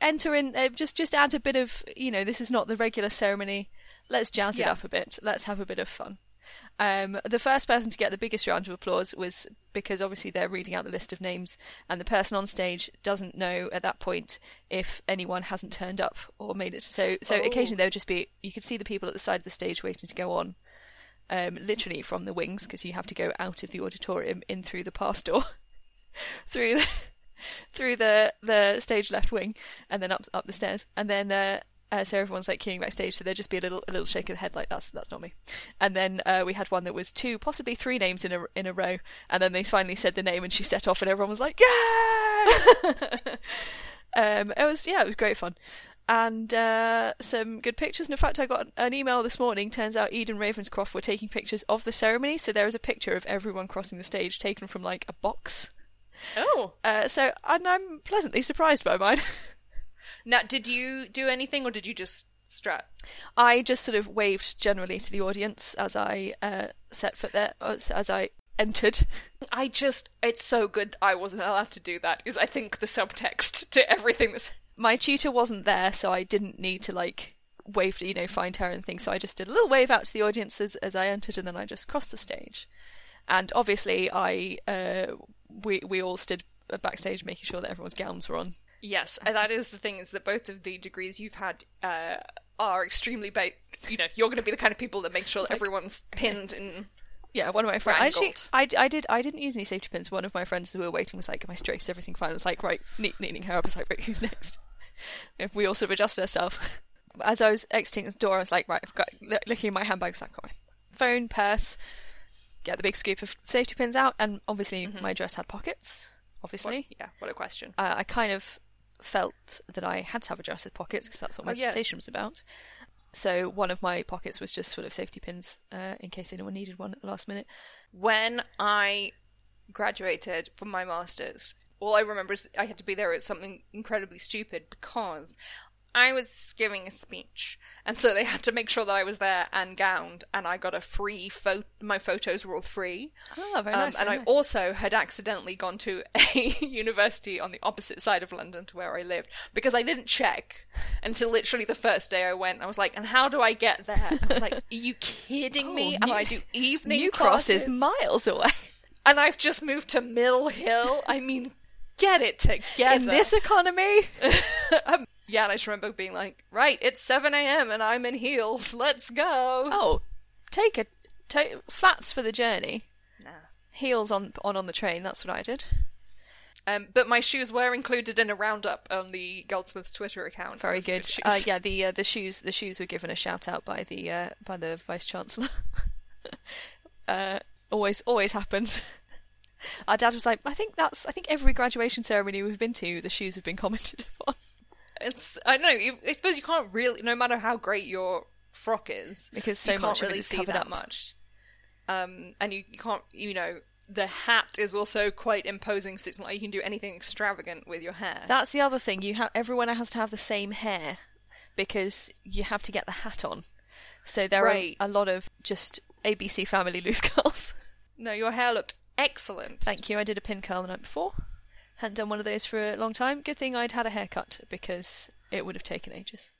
[SPEAKER 2] enter in uh, just just add a bit of you know this is not the regular ceremony. Let's jazz it up a bit. Let's have a bit of fun. Um, the first person to get the biggest round of applause was because obviously they're reading out the list of names, and the person on stage doesn't know at that point if anyone hasn't turned up or made it. So, so
[SPEAKER 1] Oh.
[SPEAKER 2] occasionally there would just be you could see the people at the side of the stage waiting to go on, um, literally from the wings because you have to go out of the auditorium in through the pass door, through the, through the the stage left wing, and then up up the stairs, and then. Uh, uh, so everyone's like queuing backstage, so there'd just be a little a little shake of the head, like that's that's not me. And then uh, we had one that was two, possibly three names in a in a row, and then they finally said the name, and she set off, and everyone was like, "Yeah!" um, it was yeah, it was great fun, and uh, some good pictures. And in fact, I got an email this morning. Turns out Ede & Ravenscroft were taking pictures of the ceremony, so there is a picture of everyone crossing the stage taken from like a box.
[SPEAKER 1] Oh.
[SPEAKER 2] Uh, so and I'm pleasantly surprised by mine.
[SPEAKER 1] Now, did you do anything or did you just strut?
[SPEAKER 2] I just sort of waved generally to the audience as I uh, set foot there, as as I entered.
[SPEAKER 1] I just, it's so good I wasn't allowed to do that because I think the subtext to everything that's.
[SPEAKER 2] My tutor wasn't there, so I didn't need to like wave to you know find her and things. So I just did a little wave out to the audience as, as I entered, and then I just crossed the stage. And obviously, I uh, we we all stood backstage making sure that everyone's gowns were on.
[SPEAKER 1] Yes, and that is the thing is that both of the degrees you've had uh, are extremely ba You know, you're going to be the kind of people that make sure that everyone's pinned and.
[SPEAKER 2] Yeah, one of my friends. Actually, I, I did. I didn't use any safety pins. One of my friends who were waiting was like, "Am I straight? Is everything fine?" I was like, "Right." Ne- kneading her up. I was like, "Wait, who's next?" If we all sort of adjusted ourselves. As I was exiting the door, I was like, "Right." I've got lo- looking in my handbag. I like, "Got my phone, purse." Get the big scoop of safety pins out, and obviously my dress had pockets. Obviously,
[SPEAKER 1] Yeah, what a question.
[SPEAKER 2] uh, I kind of felt that I had to have a dress with pockets because that's what my
[SPEAKER 1] Oh, yeah.
[SPEAKER 2] dissertation was about. So one of my pockets was just full of safety pins uh, in case anyone needed one at the last minute.
[SPEAKER 1] When I graduated from my masters, all I remember is I had to be there at something incredibly stupid because I was giving a speech, and so they had to make sure that I was there and gowned, and I got a free photo. My photos were all free.
[SPEAKER 2] Oh, very
[SPEAKER 1] Um,
[SPEAKER 2] nice.
[SPEAKER 1] and
[SPEAKER 2] very
[SPEAKER 1] I
[SPEAKER 2] nice.
[SPEAKER 1] also had accidentally gone to a university on the opposite side of London to where I lived because I didn't check until literally the first day I went. I was like, "And how do I get there?" I was like, "Are you kidding me?"
[SPEAKER 2] Oh,
[SPEAKER 1] and I do evening
[SPEAKER 2] New Cross is miles away.
[SPEAKER 1] and I've just moved to Mill Hill. I mean, get it together.
[SPEAKER 2] In this economy,
[SPEAKER 1] um, yeah, and I just remember being like, "Right, it's seven a.m. and I'm in heels. Let's go."
[SPEAKER 2] oh, take a take flats for the journey.
[SPEAKER 1] Nah.
[SPEAKER 2] Heels on on on the train. That's what I did.
[SPEAKER 1] Um, but my shoes were included in a roundup on the Goldsmith's Twitter account.
[SPEAKER 2] Very good. Uh, yeah, the uh, the shoes the shoes were given a shout out by the uh, by the vice chancellor. uh, always always happens. Our dad was like, I think that's I think every graduation ceremony we've been to, the shoes have been commented upon
[SPEAKER 1] It's I don't know. I suppose you can't really, no matter how great your frock is,
[SPEAKER 2] because so
[SPEAKER 1] you
[SPEAKER 2] much
[SPEAKER 1] can't really see that
[SPEAKER 2] up.
[SPEAKER 1] much. Um, and you, you can't, you know, the hat is also quite imposing. So it's not like you can do anything extravagant with your hair.
[SPEAKER 2] That's the other thing. You have everyone has to have the same hair because you have to get the hat on. So there
[SPEAKER 1] Right.
[SPEAKER 2] are a lot of just ABC family loose curls.
[SPEAKER 1] no, your hair looked excellent.
[SPEAKER 2] Thank you. I did a pin curl the night before. Hadn't done one of those for a long time. Good thing I'd had a haircut because it would have taken ages.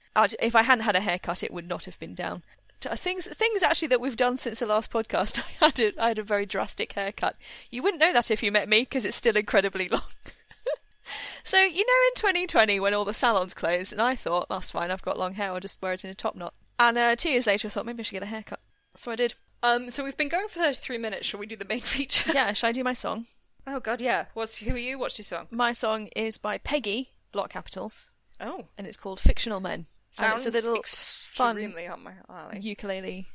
[SPEAKER 2] If I hadn't had a haircut, it would not have been down. Things, things actually that we've done since the last podcast. I had a, I had a very drastic haircut. You wouldn't know that if you met me because it's still incredibly long. so you know, in 2020 when all the salons closed, and I thought that's fine. I've got long hair. I'll just wear it in a top knot. And uh, two years later, I thought maybe I should get a haircut. So I did.
[SPEAKER 1] Um, so we've been going for 33 minutes. Shall we do the main feature?
[SPEAKER 2] Yeah, shall I do my song?
[SPEAKER 1] Oh God, yeah. What's who are you? What's your song?
[SPEAKER 2] My song is by Peggy, block capitals,
[SPEAKER 1] Oh,
[SPEAKER 2] and it's called Fictional Men.
[SPEAKER 1] sounds
[SPEAKER 2] and it's a little fun
[SPEAKER 1] extremely up my alley.
[SPEAKER 2] ukulele.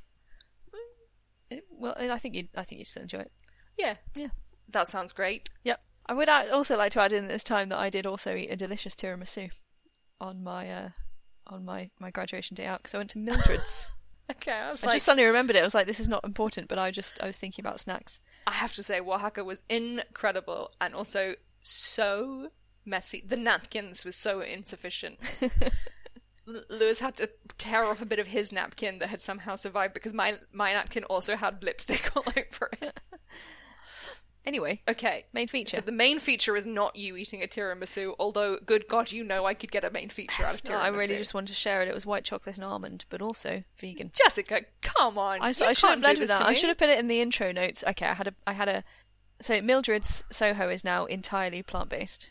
[SPEAKER 2] It- well, I think you, I think you'd still enjoy it.
[SPEAKER 1] yeah,
[SPEAKER 2] Yeah.
[SPEAKER 1] that sounds great.
[SPEAKER 2] Yep. I would also like to add in this time that I did also eat a delicious tiramisu on my uh, on my, my graduation day out because I went to Mildred's.
[SPEAKER 1] Okay, I was
[SPEAKER 2] I
[SPEAKER 1] like,
[SPEAKER 2] just suddenly remembered it. I was like, this is not important, but I just I was thinking about snacks.
[SPEAKER 1] I have to say, Oaxaca was incredible and also so messy. The napkins were so insufficient. Lewis had to tear off a bit of his napkin that had somehow survived because my my napkin also had lipstick all over it.
[SPEAKER 2] Anyway,
[SPEAKER 1] Okay,
[SPEAKER 2] main feature.
[SPEAKER 1] so the main feature is not you eating a tiramisu. Although, good God, you know I could get a main feature out of
[SPEAKER 2] No,
[SPEAKER 1] tiramisu.
[SPEAKER 2] I really just wanted to share it. It was white chocolate and almond, but also vegan.
[SPEAKER 1] Jessica, come on!
[SPEAKER 2] I, so I should have led with that. I should have put it in the intro notes. Okay, I had a, I had a. So Mildred's Soho is now entirely plant based.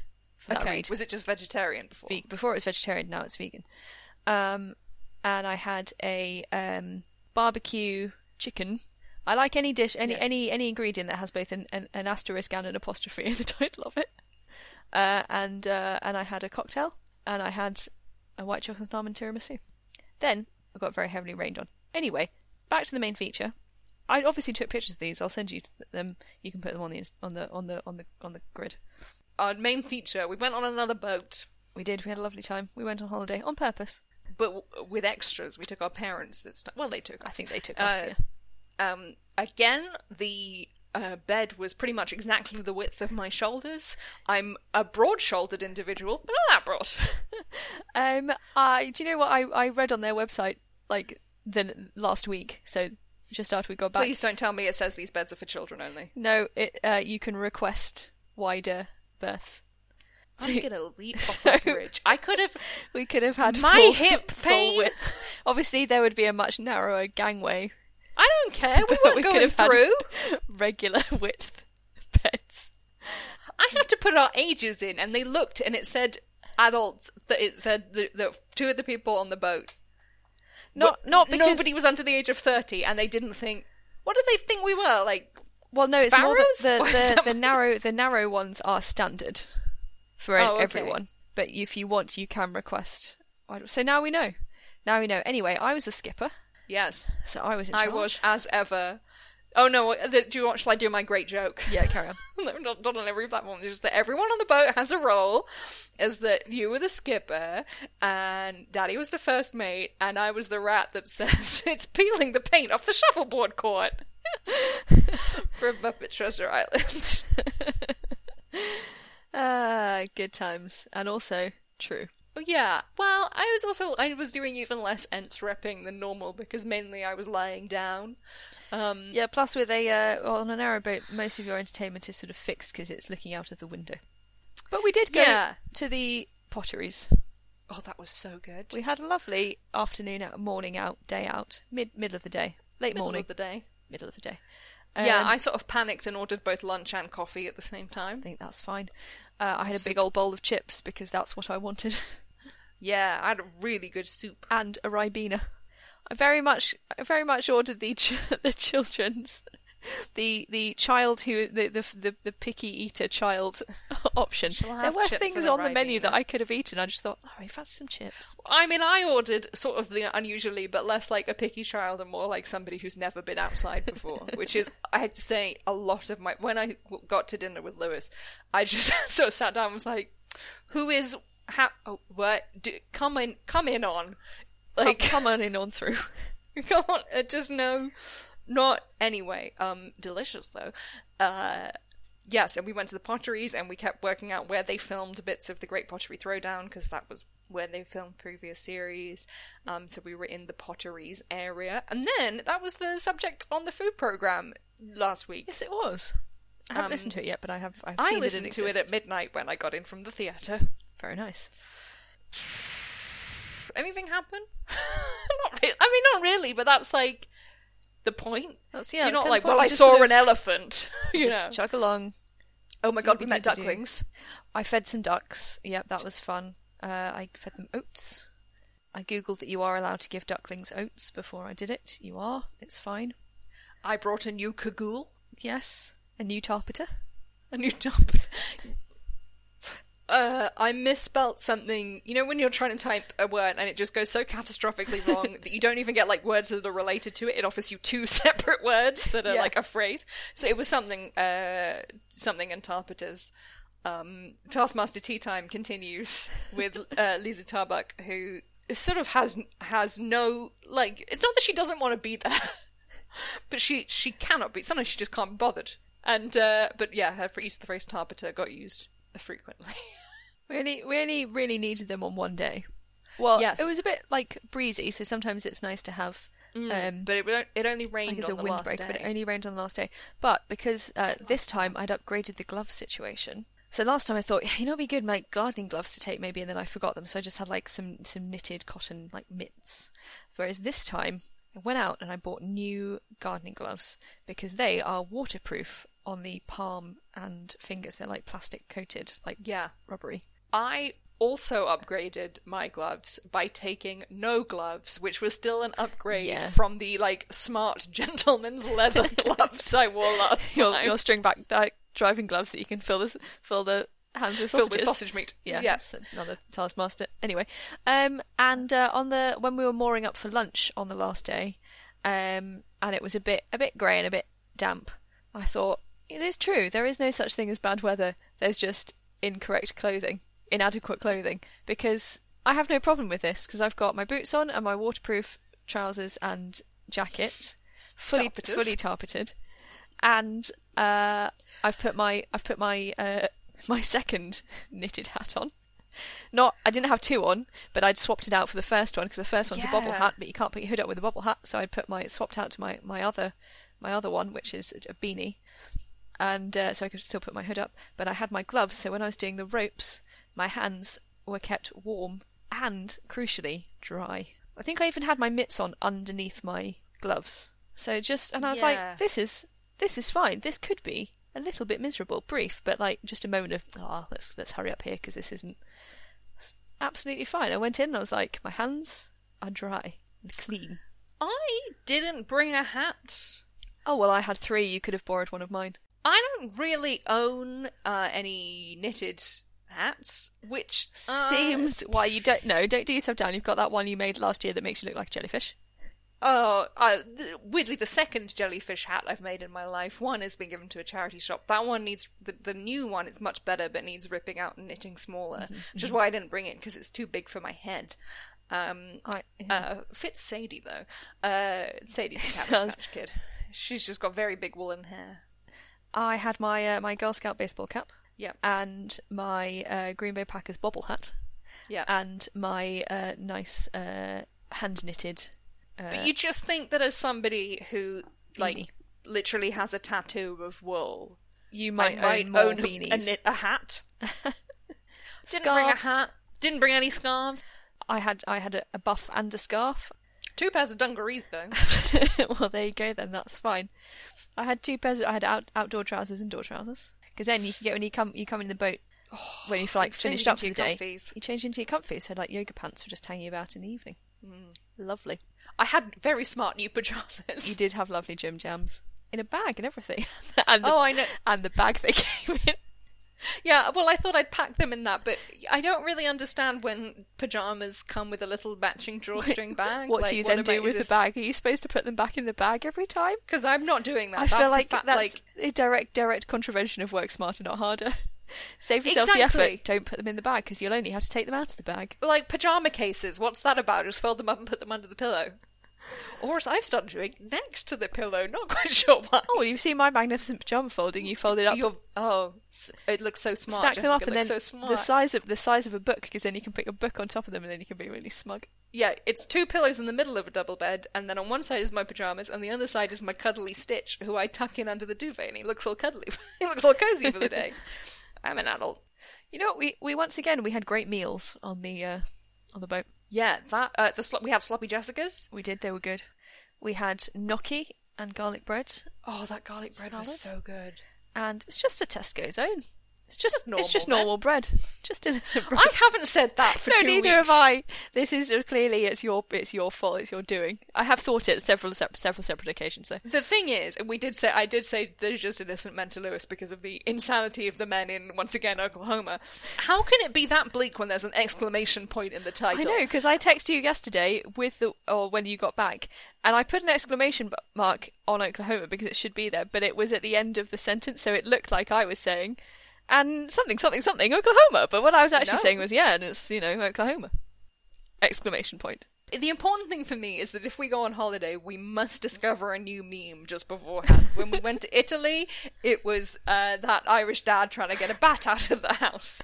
[SPEAKER 1] Okay,
[SPEAKER 2] read.
[SPEAKER 1] was it just vegetarian before?
[SPEAKER 2] Ve- before it was vegetarian, now it's vegan. Um, and I had a um, barbecue chicken. I like any dish, any
[SPEAKER 1] Yeah.
[SPEAKER 2] any any ingredient that has both an, an, an asterisk and an apostrophe in the title of it. Uh, and uh, and I had a cocktail, and I had a white chocolate almond tiramisu. Then I got very heavily rained on. Anyway, back to the main feature. I obviously took pictures of these. I'll send you them. You can put them on the on the on the on the on the grid.
[SPEAKER 1] Our main feature. We went on another boat.
[SPEAKER 2] We did. We had a lovely time. We went on holiday on purpose.
[SPEAKER 1] but w- with extras. We took our parents. That st- well, they took. Us.
[SPEAKER 2] I think they took us.
[SPEAKER 1] Uh,
[SPEAKER 2] yeah.
[SPEAKER 1] Um, again, the uh, bed was pretty much exactly the width of my shoulders. I'm a broad-shouldered individual, but not that broad.
[SPEAKER 2] Um, I do you know what I, I read on their website like the last week? So just after we got back.
[SPEAKER 1] Please don't tell me it says these beds are for children only.
[SPEAKER 2] No, it uh, you can request wider berths.
[SPEAKER 1] I'm gonna leap off
[SPEAKER 2] so-
[SPEAKER 1] a bridge. I could have.
[SPEAKER 2] We could have had
[SPEAKER 1] My
[SPEAKER 2] full,
[SPEAKER 1] hip
[SPEAKER 2] full
[SPEAKER 1] pain.
[SPEAKER 2] width. Obviously, there would be a much narrower gangway.
[SPEAKER 1] I don't care. We weren't
[SPEAKER 2] we could
[SPEAKER 1] going through.
[SPEAKER 2] regular width beds.
[SPEAKER 1] I had to put our ages in, and they looked, and it said adults. That it said the, the two of the people on the boat.
[SPEAKER 2] Not not because
[SPEAKER 1] nobody was under the age of thirty, and they didn't think. What did they think we were? Like
[SPEAKER 2] Well, no, it's more that
[SPEAKER 1] Sparrows? Is
[SPEAKER 2] the, the, the narrow the narrow ones are standard for
[SPEAKER 1] Oh, okay.
[SPEAKER 2] everyone. But if you want, you can request. So now we know. Now we know. Anyway, I was the skipper,
[SPEAKER 1] yes,
[SPEAKER 2] so I was in
[SPEAKER 1] I was as ever. Oh no! the- Do you want? Shall I do my great joke?
[SPEAKER 2] Yeah, carry on.
[SPEAKER 1] not, not on every platform. It's just that everyone on the boat has a role. Is that you were the skipper, and Daddy was the first mate, and I was the rat that says it's peeling the paint off the shuffleboard court for Muppet Treasure Island.
[SPEAKER 2] Ah, good times, and also true.
[SPEAKER 1] Yeah. Well, I was also I was doing even less ents repping than normal because mainly I was lying down. Um,
[SPEAKER 2] Yeah. Plus, with a uh, on a narrow boat, most of your entertainment is sort of fixed because it's looking out of the window. But we did go
[SPEAKER 1] Yeah.
[SPEAKER 2] to the potteries.
[SPEAKER 1] Oh, that was so good.
[SPEAKER 2] We had a lovely afternoon out, morning out, day out, mid middle of the day, late
[SPEAKER 1] Middle
[SPEAKER 2] morning,
[SPEAKER 1] of the day.
[SPEAKER 2] middle of the day.
[SPEAKER 1] yeah,
[SPEAKER 2] Um,
[SPEAKER 1] I sort of panicked and ordered both lunch and coffee at the same time.
[SPEAKER 2] I think that's fine. Uh, I had a big old bowl of chips because that's what I wanted,
[SPEAKER 1] Yeah, I had a really good soup.
[SPEAKER 2] and a ribena. I very much, I very much ordered the ch- the children's, the the child who the the the, the picky eater child option. There were things on the menu that I could have eaten. I just thought, oh, I've had some chips.
[SPEAKER 1] I mean, I ordered sort of the unusually, but less like a picky child and more like somebody who's never been outside before. which is, I have to say, a lot of my. When I got to dinner with Lewis, I just sort of sat down and was like, who is. Ha- oh, what? Do, come in, come in on.
[SPEAKER 2] Like, come on in on through.
[SPEAKER 1] Come on, uh, just no, not anyway. Um, delicious though. Uh, yes, and we went to the potteries and we kept working out where they filmed bits of the Great Pottery Throwdown because that was where they filmed previous series. Um, so we were in the potteries area, and then that was the subject on the food program last week.
[SPEAKER 2] yes, it was. I haven't
[SPEAKER 1] Um,
[SPEAKER 2] listened to it yet, but I have. I've
[SPEAKER 1] I listened
[SPEAKER 2] it
[SPEAKER 1] to it at midnight when I got in from the theatre.
[SPEAKER 2] Very nice.
[SPEAKER 1] Anything happen? not really. I mean, not really, but that's like the point.
[SPEAKER 2] That's yeah.
[SPEAKER 1] You're
[SPEAKER 2] that's
[SPEAKER 1] not like, well, I saw
[SPEAKER 2] sort
[SPEAKER 1] an elephant. You
[SPEAKER 2] just
[SPEAKER 1] know.
[SPEAKER 2] chug along.
[SPEAKER 1] Oh my god, we met ducklings.
[SPEAKER 2] I fed some ducks. Yep, that was fun. Uh, I fed them oats. I googled that you are allowed to give ducklings oats before I did it. You are. It's fine.
[SPEAKER 1] I brought a new cagoule,
[SPEAKER 2] Yes. A new tarpeter.
[SPEAKER 1] a new dump. Uh, I misspelt something. You know when you're trying to type a word and it just goes so catastrophically wrong that you don't even get like words that are related to it. It offers you two separate words that are
[SPEAKER 2] Yeah.
[SPEAKER 1] like a phrase. So it was something, uh, something interpreters. Um, Taskmaster Tea Time continues with uh, Liza Tarbuck, who sort of has has no like. It's not that she doesn't want to be there, but she she cannot be. Sometimes she just can't be bothered. And uh, but yeah, her use of the phrase tarpeter got used frequently.
[SPEAKER 2] We only we only really needed them on one day. Well,
[SPEAKER 1] Yes.
[SPEAKER 2] it was a bit like breezy, so sometimes it's nice to have. Um,
[SPEAKER 1] but it it only rained
[SPEAKER 2] like
[SPEAKER 1] on the last
[SPEAKER 2] windbreak,
[SPEAKER 1] day.
[SPEAKER 2] but it only rained on the last day. But because uh, this time I'd upgraded the glove situation. So last time I thought, you know, it'd be good, my gardening gloves to take maybe, and then I forgot them, so I just had like some some knitted cotton like mitts. Whereas this time I went out and I bought new gardening gloves because they are waterproof on the palm and fingers. They're like plastic coated, like
[SPEAKER 1] yeah.
[SPEAKER 2] rubbery.
[SPEAKER 1] I also upgraded my gloves by taking no gloves, which was still an upgrade
[SPEAKER 2] Yeah.
[SPEAKER 1] from the like smart gentleman's leather gloves I wore last
[SPEAKER 2] Your,
[SPEAKER 1] time.
[SPEAKER 2] your string back di- driving gloves that you can fill the fill the hands with
[SPEAKER 1] filled with sausage meat.
[SPEAKER 2] Yeah,
[SPEAKER 1] Yes.
[SPEAKER 2] that's another taskmaster. Anyway, um, and uh, on the when we were mooring up for lunch on the last day, um, and it was a bit a bit grey and a bit damp. I thought it is true. There is no such thing as bad weather. There's just incorrect clothing, inadequate clothing. Because I have no problem with this because I've got my boots on and my waterproof trousers and jacket, fully
[SPEAKER 1] Tarpeters.
[SPEAKER 2] fully tarpeted, and uh, I've put my I've put my uh, my second knitted hat on. Not, I didn't have two on, but I'd swapped it out for the first one because the first one's a bobble
[SPEAKER 1] Yeah.
[SPEAKER 2] hat, but you can't put your hood up with a bobble hat. So I put my swapped out to my my other my other one, which is a beanie, and uh, so I could still put my hood up. But I had my gloves, so when I was doing the ropes, my hands were kept warm and, crucially, dry. I think I even had my mitts on underneath my gloves. So just, and I was
[SPEAKER 1] Yeah.
[SPEAKER 2] like, this is this is fine. This could be a little bit miserable, brief, but like just a moment of, ah, let's let's hurry up here because this isn't absolutely fine. I went in and I was like, my hands are dry and clean.
[SPEAKER 1] I didn't bring a hat.
[SPEAKER 2] Oh well, I had three. You could have borrowed one of mine.
[SPEAKER 1] I don't really own uh, any knitted hats, which uh,
[SPEAKER 2] Seems why you don't know. Don't do yourself down. You've got that one you made last year that makes you look like a jellyfish.
[SPEAKER 1] Oh, uh, th- weirdly, the second jellyfish hat I've made in my life. One has been given to a charity shop. That one needs the, the new one is much better, but needs ripping out and knitting smaller, which is why I didn't bring it because it's too big for my head. Um,
[SPEAKER 2] I,
[SPEAKER 1] uh, fits Sadie though. Uh, Sadie's a Cabbage Kid. She's just got very big woolen hair.
[SPEAKER 2] I had my uh, my Girl Scout baseball cap
[SPEAKER 1] Yeah,
[SPEAKER 2] and my uh, Green Bay Packers bobble hat
[SPEAKER 1] yeah.
[SPEAKER 2] and my uh, nice uh, hand knitted. Uh,
[SPEAKER 1] But you just think that as somebody who like
[SPEAKER 2] Beanie.
[SPEAKER 1] literally has a tattoo of wool,
[SPEAKER 2] you
[SPEAKER 1] I
[SPEAKER 2] might,
[SPEAKER 1] might
[SPEAKER 2] own more
[SPEAKER 1] own a,
[SPEAKER 2] beanies.
[SPEAKER 1] a knit a hat. Didn't bring a hat. Didn't bring any scarf.
[SPEAKER 2] I had I had a, a buff and a scarf.
[SPEAKER 1] Two pairs of dungarees though.
[SPEAKER 2] well, there you go. Then that's fine. I had two pairs. I had out, outdoor trousers, and indoor trousers. Because then you can get when you come you come in the boat when you've like
[SPEAKER 1] Change
[SPEAKER 2] finished up for
[SPEAKER 1] into
[SPEAKER 2] the
[SPEAKER 1] your
[SPEAKER 2] day.
[SPEAKER 1] comfies.
[SPEAKER 2] You change into your comfy, so like yoga pants were just hanging about in the evening.
[SPEAKER 1] Mm.
[SPEAKER 2] Lovely.
[SPEAKER 1] I had very smart new pajamas.
[SPEAKER 2] You did have lovely gym jams in a bag and everything. and the,
[SPEAKER 1] Oh, I know.
[SPEAKER 2] and the bag they came in.
[SPEAKER 1] Yeah, well, I thought I'd pack them in that, but I don't really understand when pajamas come with a little matching drawstring bag.
[SPEAKER 2] What
[SPEAKER 1] like,
[SPEAKER 2] do you then
[SPEAKER 1] am
[SPEAKER 2] do with the bag? Are you supposed to put them back in the bag every time?
[SPEAKER 1] Because I'm not doing that.
[SPEAKER 2] I
[SPEAKER 1] That's
[SPEAKER 2] feel like
[SPEAKER 1] fa-
[SPEAKER 2] that's
[SPEAKER 1] like
[SPEAKER 2] a direct direct contravention of work smarter, not harder. Save yourself the effort. Don't put them in the bag because you'll only have to take them out of the bag.
[SPEAKER 1] like pajama cases. What's that about? Just fold them up and put them under the pillow. Or as I've started doing, next to the pillow. Not quite sure why.
[SPEAKER 2] Oh, you've seen my magnificent pajama folding. You fold it up,
[SPEAKER 1] You're, oh, it looks so smart.
[SPEAKER 2] stack them
[SPEAKER 1] Jessica,
[SPEAKER 2] up, and then
[SPEAKER 1] so
[SPEAKER 2] the size of the size of a book because then you can put your book on top of them and then you can be really smug.
[SPEAKER 1] Yeah, it's two pillows in the middle of a double bed, and then on one side is my pajamas, and the other side is my cuddly Stitch, who I tuck in under the duvet, and he looks all cuddly. he looks all cozy for the day. I'm an adult.
[SPEAKER 2] You know what? We we once again we had great meals on the uh, on the boat.
[SPEAKER 1] Yeah, that uh, the slo- we had sloppy Jessicas.
[SPEAKER 2] We did. They were good. We had gnocchi and garlic bread,
[SPEAKER 1] Oh, that garlic bread was so good.
[SPEAKER 2] and it's just a Tesco's own. It's just,
[SPEAKER 1] normal
[SPEAKER 2] it's just normal bread, just innocent bread.
[SPEAKER 1] I haven't said that for
[SPEAKER 2] no,
[SPEAKER 1] two
[SPEAKER 2] neither
[SPEAKER 1] weeks.
[SPEAKER 2] have I. This is uh, clearly it's your it's your fault. It's your doing. I have thought it several several separate occasions though.
[SPEAKER 1] The thing is, and we did say, I did say there's just innocent men to Lewis because of the insanity of the men in, once again, Oklahoma. How can it be that bleak when there's an exclamation point in the title?
[SPEAKER 2] I know because I texted you yesterday with the or when you got back, and I put an exclamation mark on Oklahoma because it should be there, but it was at the end of the sentence, so it looked like I was saying, and something something something Oklahoma. But what I was actually
[SPEAKER 1] No.
[SPEAKER 2] saying was yeah, and it's you know Oklahoma. Exclamation point
[SPEAKER 1] the important thing for me is that if we go on holiday, we must discover a new meme just beforehand. when we went to Italy, it was uh, that Irish dad trying to get a bat out of the house,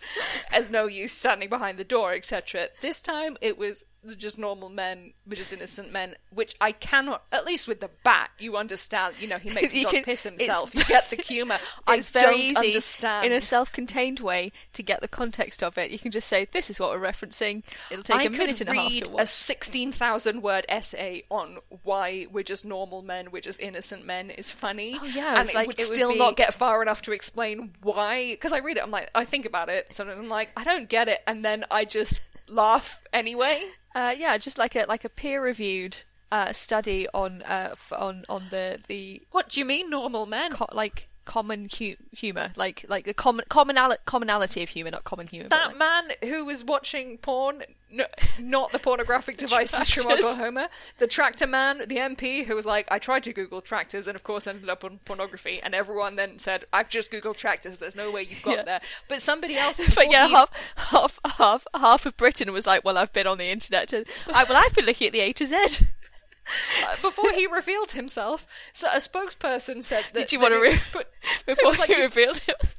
[SPEAKER 1] as no use standing behind the door, etc. This time, it was just normal men, which is innocent men, which I cannot. At least with the bat, you understand. You know, he makes
[SPEAKER 2] you can,
[SPEAKER 1] piss himself. You get the humour. I
[SPEAKER 2] very easy
[SPEAKER 1] understand.
[SPEAKER 2] in a self-contained way to get the context of it. You can just say, "This is what we're referencing." It'll take
[SPEAKER 1] I
[SPEAKER 2] a minute and a half to watch.
[SPEAKER 1] a six 16,000 word essay on why we're just normal men, we're just innocent men is funny.
[SPEAKER 2] Oh, yeah.
[SPEAKER 1] And it
[SPEAKER 2] like,
[SPEAKER 1] would
[SPEAKER 2] it
[SPEAKER 1] still
[SPEAKER 2] be...
[SPEAKER 1] not get far enough to explain why. Because I read it, I'm like, I think about it, so I'm like, I don't get it. And then I just laugh anyway.
[SPEAKER 2] Uh, yeah, just like a like a peer reviewed uh, study on uh, f- on on the the
[SPEAKER 1] what do you mean normal men?
[SPEAKER 2] Co- like common hu- humor, like like the common commonali- commonality of humor, not common humor.
[SPEAKER 1] that
[SPEAKER 2] like-
[SPEAKER 1] man who was watching porn, no, not the pornographic devices from Oklahoma, the tractor man, the MP who was like, I tried to Google tractors and of course ended up on pornography, and everyone then said, I've just Googled tractors, there's no way you've got
[SPEAKER 2] Yeah.
[SPEAKER 1] there. But somebody else,
[SPEAKER 2] but yeah, half, half, half, half of Britain was like, "Well, I've been on the internet, and I, well, I've been looking at the A to Z."
[SPEAKER 1] uh, before he revealed himself, so a spokesperson said that.
[SPEAKER 2] Did you
[SPEAKER 1] that
[SPEAKER 2] want to re-
[SPEAKER 1] put,
[SPEAKER 2] before
[SPEAKER 1] like
[SPEAKER 2] he revealed it?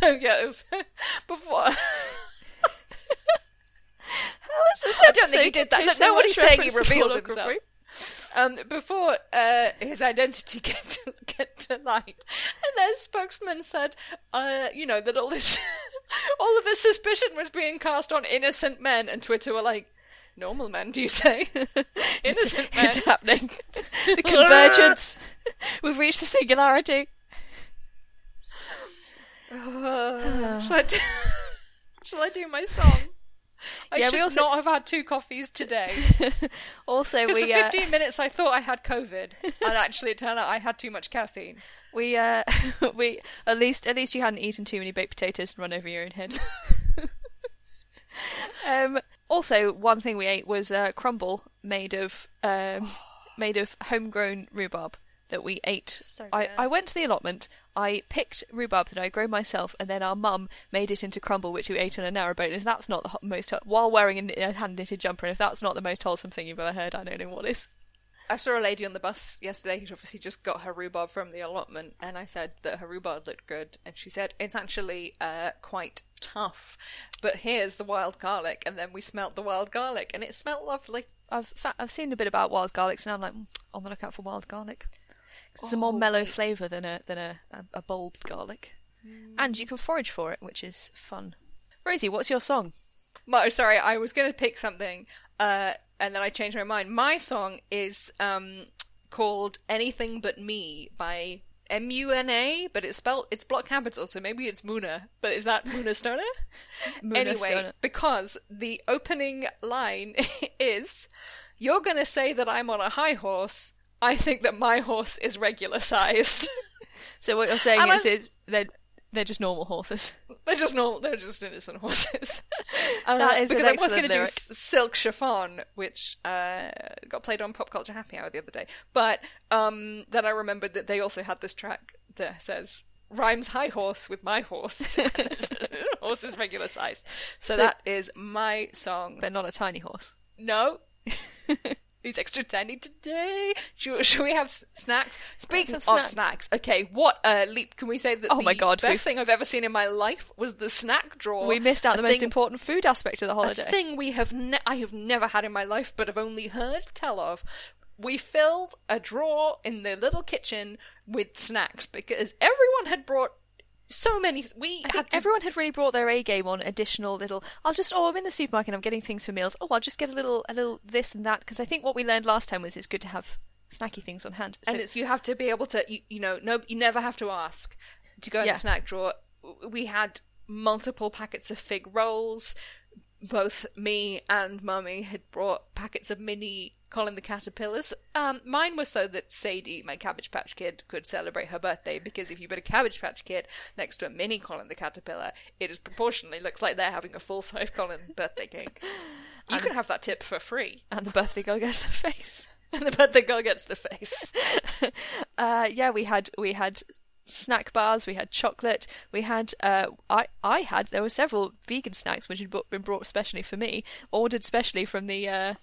[SPEAKER 1] Oh yeah, was before.
[SPEAKER 2] How is this?
[SPEAKER 1] I don't think he did that. No, nobody's saying he revealed himself. Um, before uh, his identity came to, get to light, and their spokesman said, uh, you know, that all this, all of this suspicion was being cast on innocent men, and Twitter were like, normal men, do you say? innocent men.
[SPEAKER 2] It's happening. the convergence. We've reached the singularity.
[SPEAKER 1] Uh, shall, I do, shall I do my song? I
[SPEAKER 2] Yeah,
[SPEAKER 1] should
[SPEAKER 2] also-
[SPEAKER 1] not have had two coffees today.
[SPEAKER 2] Also, we
[SPEAKER 1] for
[SPEAKER 2] uh,
[SPEAKER 1] 15 minutes I thought I had COVID, and actually it turned out I had too much caffeine.
[SPEAKER 2] we uh, we at least at least you hadn't eaten too many baked potatoes and run over your own head. um. Also, one thing we ate was uh, crumble made of um, made of homegrown rhubarb that we ate.
[SPEAKER 1] So
[SPEAKER 2] I. I went to the allotment. I picked rhubarb that I grow myself, and then our mum made it into crumble, which we ate on a narrowboat. And if that's not the most while wearing a, a hand knitted jumper, and if that's not the most wholesome thing you've ever heard, I don't know what is.
[SPEAKER 1] I saw a lady on the bus yesterday who'd obviously just got her rhubarb from the allotment, and I said that her rhubarb looked good, and she said it's actually uh, quite tough. But here's the wild garlic, and then we smelt the wild garlic, and it smelled lovely.
[SPEAKER 2] I've fa- I've seen a bit about wild garlic, and I'm like mm, on the lookout for wild garlic. 'Cause it's a more
[SPEAKER 1] Oh,
[SPEAKER 2] mellow flavour than a than a, a, a bold garlic, and you can forage for it, which is fun. Rosie, what's your song?
[SPEAKER 1] My, sorry, I was going to pick something, uh, and then I changed my mind. My song is um, called "Anything But Me" by M U N A, but it's spelled it's block capital, so maybe it's Muna. But is that Muna Stoner?
[SPEAKER 2] Muna
[SPEAKER 1] anyway,
[SPEAKER 2] Stoner.
[SPEAKER 1] because the opening line is, "You're going to say that I'm on a high horse. I think that my horse is regular sized."
[SPEAKER 2] So what you're saying
[SPEAKER 1] And
[SPEAKER 2] is,
[SPEAKER 1] I'm-
[SPEAKER 2] is they're they're just normal horses.
[SPEAKER 1] They're just normal. They're just innocent horses. Uh,
[SPEAKER 2] That is
[SPEAKER 1] because I was going to do. S- Silk Chiffon, which uh, got played on Pop Culture Happy Hour the other day. But um, then I remembered that they also had this track that says rhymes high horse with my horse. horse is regular size. So,
[SPEAKER 2] So-
[SPEAKER 1] that is my song.
[SPEAKER 2] But not a tiny horse.
[SPEAKER 1] no. He's extra tiny today. Should, should we have s- snacks? Speaking of
[SPEAKER 2] snacks.
[SPEAKER 1] snacks, okay, what a leap can we say that
[SPEAKER 2] Oh my
[SPEAKER 1] the
[SPEAKER 2] God,
[SPEAKER 1] best thing I've ever seen in my life was the snack drawer.
[SPEAKER 2] We missed out
[SPEAKER 1] A
[SPEAKER 2] the most important food aspect of the holiday.
[SPEAKER 1] a thing we have ne- I have never had in my life, but have only heard tell of. We filled a drawer in the little kitchen with snacks because everyone had brought so many. We had to.
[SPEAKER 2] everyone had really brought their A game on additional little. I'll just oh I'm in the supermarket and I'm getting things for meals. Oh I'll just get a little a little this and that because I think what we learned last time was it's good to have snacky things on hand. So,
[SPEAKER 1] and it's you have to be able to you, you know no you never have to ask to go in
[SPEAKER 2] Yeah.
[SPEAKER 1] the snack drawer we had multiple packets of fig rolls both me and mummy had brought packets of mini Colin the Caterpillars. Um, mine was so that Sadie, my Cabbage Patch Kid, could celebrate her birthday because if you put a Cabbage Patch Kid next to a mini Colin the Caterpillar, it is proportionally looks like they're having a full size Colin birthday cake. You can have that tip for free,
[SPEAKER 2] and the birthday girl gets the face.
[SPEAKER 1] and the birthday girl gets the face.
[SPEAKER 2] Uh, yeah, we had we had snack bars. We had chocolate. We had uh, I I had there were several vegan snacks which had been brought specially for me, ordered specially from the uh,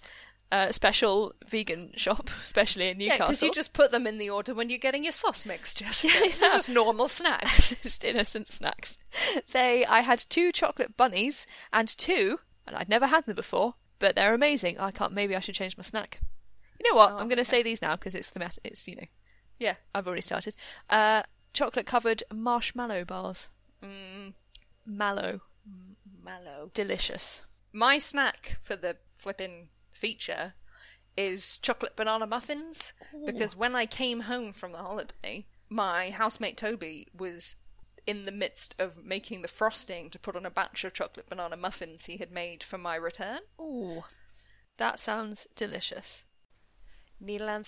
[SPEAKER 2] uh, special vegan shop, especially in
[SPEAKER 1] Yeah,
[SPEAKER 2] Newcastle.
[SPEAKER 1] because you just put them in the order when you're getting your sauce mix, Jessica. It's just normal snacks.
[SPEAKER 2] just innocent snacks. They I had two chocolate bunnies and two, and I'd never had them before, but they're amazing. I can't. Maybe I should change my snack. You know what?
[SPEAKER 1] Oh,
[SPEAKER 2] I'm going to
[SPEAKER 1] okay.
[SPEAKER 2] say these now because it's the met- it's you know
[SPEAKER 1] yeah.
[SPEAKER 2] I've already started. Uh, chocolate covered marshmallow bars.
[SPEAKER 1] Mm,
[SPEAKER 2] Mallow,
[SPEAKER 1] mallow.
[SPEAKER 2] delicious.
[SPEAKER 1] My snack for the flipping feature is chocolate banana muffins because when I came home from the holiday, my housemate Toby was in the midst of making the frosting to put on a batch of chocolate banana muffins he had made for my return.
[SPEAKER 2] Ooh, that sounds delicious.
[SPEAKER 1] Needle and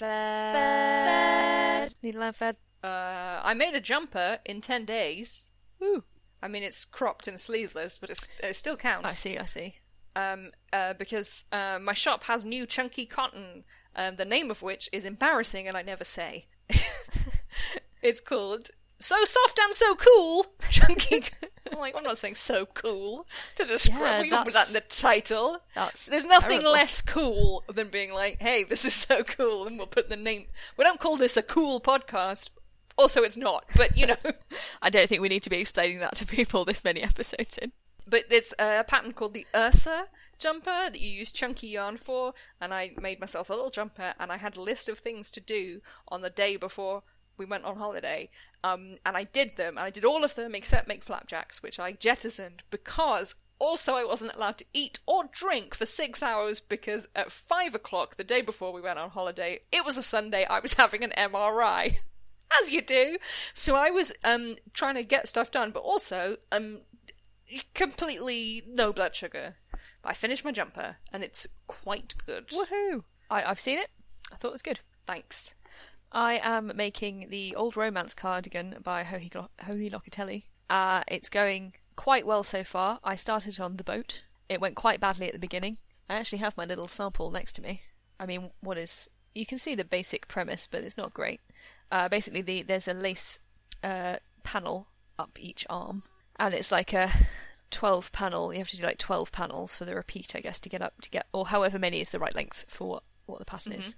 [SPEAKER 2] Needle and thread.
[SPEAKER 1] Uh, I made a jumper in 10 days.
[SPEAKER 2] Ooh,
[SPEAKER 1] I mean, it's cropped and sleeveless, but it still counts.
[SPEAKER 2] I see. I see.
[SPEAKER 1] Um, uh, because uh, my shop has new chunky cotton, um, the name of which is embarrassing and I never say. it's called So Soft and So Cool Chunky. I'm like, I'm not saying so cool to describe.
[SPEAKER 2] Yeah,
[SPEAKER 1] we put that in the title. There's nothing
[SPEAKER 2] terrible.
[SPEAKER 1] less cool than being like, hey, this is so cool, and we'll put the name. We don't call this a cool podcast. Also, it's not, but you know.
[SPEAKER 2] I don't think we need to be explaining that to people this many episodes in.
[SPEAKER 1] But it's a pattern called the Ursa jumper that you use chunky yarn for, and I made myself a little jumper, and I had a list of things to do on the day before we went on holiday, um, and I did them, and I did all of them except make flapjacks, which I jettisoned because also I wasn't allowed to eat or drink for six hours because at five o'clock the day before we went on holiday, it was a Sunday, I was having an MRI. As you do. So I was um trying to get stuff done, but also um completely no blood sugar. But I finished my jumper, and it's quite good.
[SPEAKER 2] Woohoo! I, I've seen it. I thought it was good.
[SPEAKER 1] Thanks.
[SPEAKER 2] I am making the old romance cardigan by Joji, Glo- Joji Locatelli. Uh, it's going quite well so far. I started on the boat. It went quite badly at the beginning. I actually have my little sample next to me. I mean, what is? You can see the basic premise, but it's not great. Uh, basically, the there's a lace uh, panel up each arm, and it's like a 12 panel. You have to do like 12 panels for the repeat, I guess, to get up to get, or however many is the right length for what what the pattern is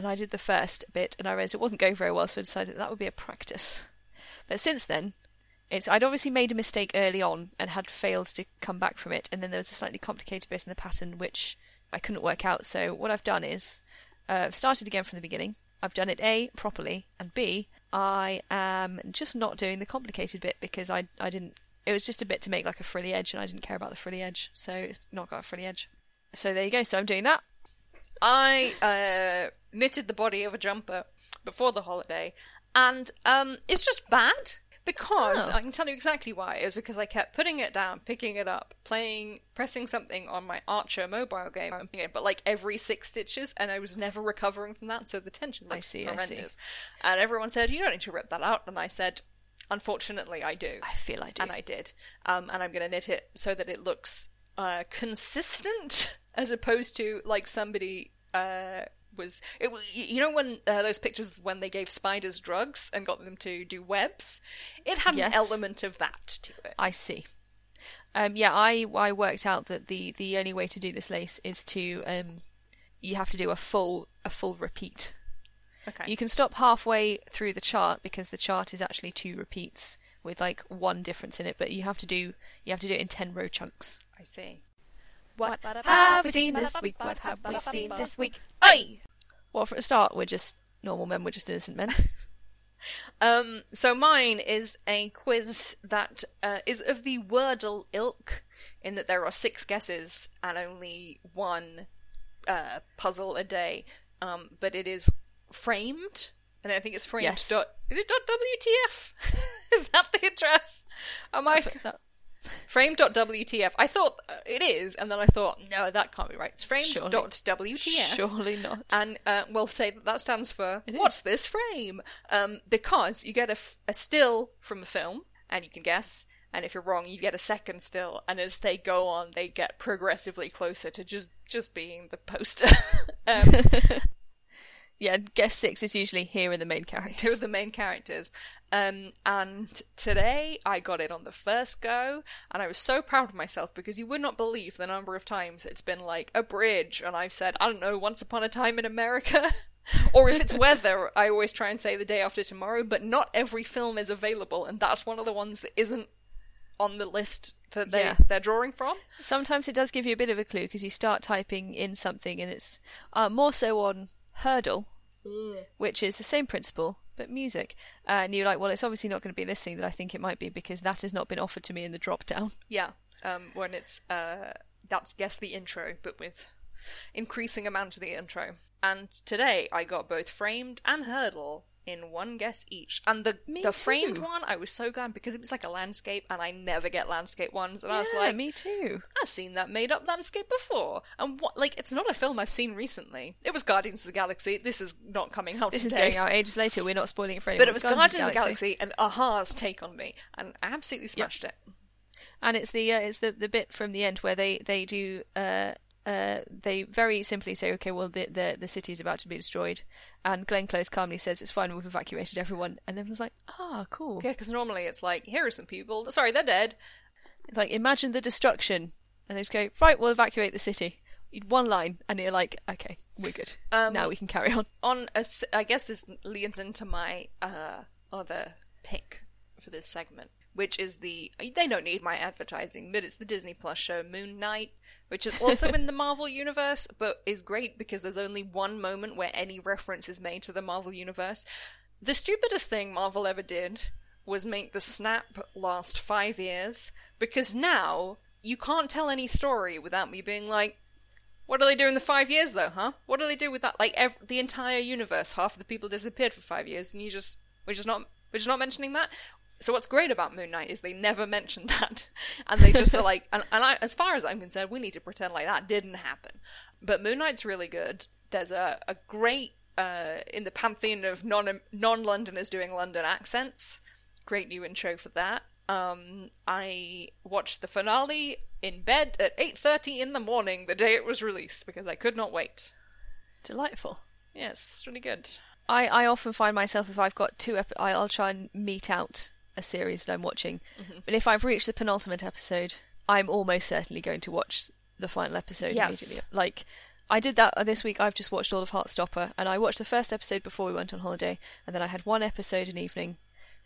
[SPEAKER 2] and I did the first bit, and I realised it wasn't going very well, so I decided that would be a practice. But since then, it's I'd obviously made a mistake early on and had failed to come back from it, and then there was a slightly complicated bit in the pattern which I couldn't work out. So what I've done is uh, I've started again from the beginning. I've done it A properly, and B I am just not doing the complicated bit because I I didn't. It was just a bit to make like a frilly edge, and I didn't care about the frilly edge, so it's not got a frilly edge. So there you go. So I'm doing that.
[SPEAKER 1] I uh, knitted the body of a jumper before the holiday, and um, it's just bad. Because
[SPEAKER 2] Oh.
[SPEAKER 1] I can tell you exactly why. Is because I kept putting it down, picking it up, playing, pressing something on my Archer mobile game, but like every six stitches, and I was never recovering from that. So the tension
[SPEAKER 2] I see, I see.
[SPEAKER 1] And everyone said, "You don't need to rip that out," and I said, "Unfortunately, I do."
[SPEAKER 2] I feel I do.
[SPEAKER 1] and I did. Um, and I'm going to knit it so that it looks uh, consistent, as opposed to like somebody uh, was. It, you know when uh, those pictures when they gave spiders drugs and got them to do webs, it had
[SPEAKER 2] Yes.
[SPEAKER 1] an element of that to it.
[SPEAKER 2] I see. Um, yeah, I I worked out that the the only way to do this lace is to um, you have to do a full a full repeat.
[SPEAKER 1] Okay.
[SPEAKER 2] You can stop halfway through the chart because the chart is actually two repeats with like one difference in it, but you have to do you have to do it in ten row chunks.
[SPEAKER 1] I see.
[SPEAKER 3] What have we seen this week? What have we seen this week?
[SPEAKER 1] Oi!
[SPEAKER 2] Well, for a start, we're just normal men. We're just innocent men.
[SPEAKER 1] Um, so mine is a quiz that uh, is of the Wordle ilk, in that there are six guesses and only one uh, puzzle a day. Um, but it is framed, and I think it's framed.
[SPEAKER 2] Yes.
[SPEAKER 1] Dot, is it dot WTF? is that the address? Am I
[SPEAKER 2] That-
[SPEAKER 1] frame.wtf? I thought uh, it is, and then I thought no, that can't be right. It's
[SPEAKER 2] Surely.
[SPEAKER 1] framed.wtf.
[SPEAKER 2] Surely not.
[SPEAKER 1] And uh, we'll say that that stands for
[SPEAKER 2] It
[SPEAKER 1] what's
[SPEAKER 2] is.
[SPEAKER 1] this frame? Um, because you get a, f- a still from a film, and you can guess. And if you're wrong, you get a second still. And as they go on, they get progressively closer to just just being the poster. um,
[SPEAKER 2] Yeah, guest six is usually here in the main
[SPEAKER 1] two of
[SPEAKER 2] characters.
[SPEAKER 1] the main characters. Um, and today I got it on the first go, and I was so proud of myself because you would not believe the number of times it's been like a bridge, and I've said, I don't know, once upon a time in America. or if it's weather, I always try and say the day after tomorrow, but not every film is available, and that's one of the ones that isn't on the list that they,
[SPEAKER 2] Yeah.
[SPEAKER 1] they're drawing from.
[SPEAKER 2] Sometimes it does give you a bit of a clue because you start typing in something and it's uh, more so on Hurdle, which is the same principle but music. Uh, and you're like, well, it's obviously not going to be this thing that I think it might be because that has not been offered to me in the drop down.
[SPEAKER 1] Yeah, um, when it's uh, that's guess the intro, but with increasing amount of the intro. And today I got both framed and Heardle in one guess each. And the
[SPEAKER 2] Me
[SPEAKER 1] the framed one I was so glad because it was like a landscape, and I never get landscape ones. And I was like,
[SPEAKER 2] me too.
[SPEAKER 1] I've seen that made up landscape before. And what like it's not a film I've seen recently. It was Guardians of the Galaxy. This is not coming out
[SPEAKER 2] This is going out ages later. We're not spoiling it for anyone.
[SPEAKER 1] but it was Guardians, of the Galaxy and a-ha's take on me, and I absolutely smashed it.
[SPEAKER 2] and it's the uh, it's the the bit from the end where they they do uh uh they very simply say okay well the the the city is about to be destroyed. And Glenn Close calmly says it's fine we've evacuated everyone. And everyone's like ah cool.
[SPEAKER 1] Yeah, because normally it's like, here are some people. Sorry, they're dead.
[SPEAKER 2] it's like imagine the destruction. And they just go right we'll evacuate the city. One line and you're like okay we're good.
[SPEAKER 1] Um,
[SPEAKER 2] now we can carry on.
[SPEAKER 1] on a I guess this leads into my uh, other pick for this segment, which is the they don't need my advertising, but it's the Disney Plus show Moon Knight, which is also in the Marvel universe, but is great because there's only one moment where any reference is made to the Marvel universe. The stupidest thing Marvel ever did was make the snap last five years because now you can't tell any story without me being like, what do they do in the five years, though, huh? What do they do with that? Like, ev- the entire universe, half of the people disappeared for five years, and you just we're just not we're just not mentioning that. So what's great about Moon Knight is they never mention that, and they just are like, and, and I, as far as I'm concerned, we need to pretend like that didn't happen. But Moon Knight's really good. There's a a great uh, in the pantheon of non non Londoners doing London accents. Great new intro for that. Um, I watched the finale in bed at 8:30 in the morning the day it was released because I could not wait.
[SPEAKER 2] delightful
[SPEAKER 1] Yes, it's really good.
[SPEAKER 2] I, I often find myself if I've got two, ep- I'll try and meet out a series that I'm watching.
[SPEAKER 1] Mm-hmm.
[SPEAKER 2] But if I've reached the penultimate episode, I'm almost certainly going to watch the final episode
[SPEAKER 1] Yes.
[SPEAKER 2] immediately. Like I did that this week. I've just watched all of Heartstopper, and I watched the first episode before we went on holiday, and then I had one episode an evening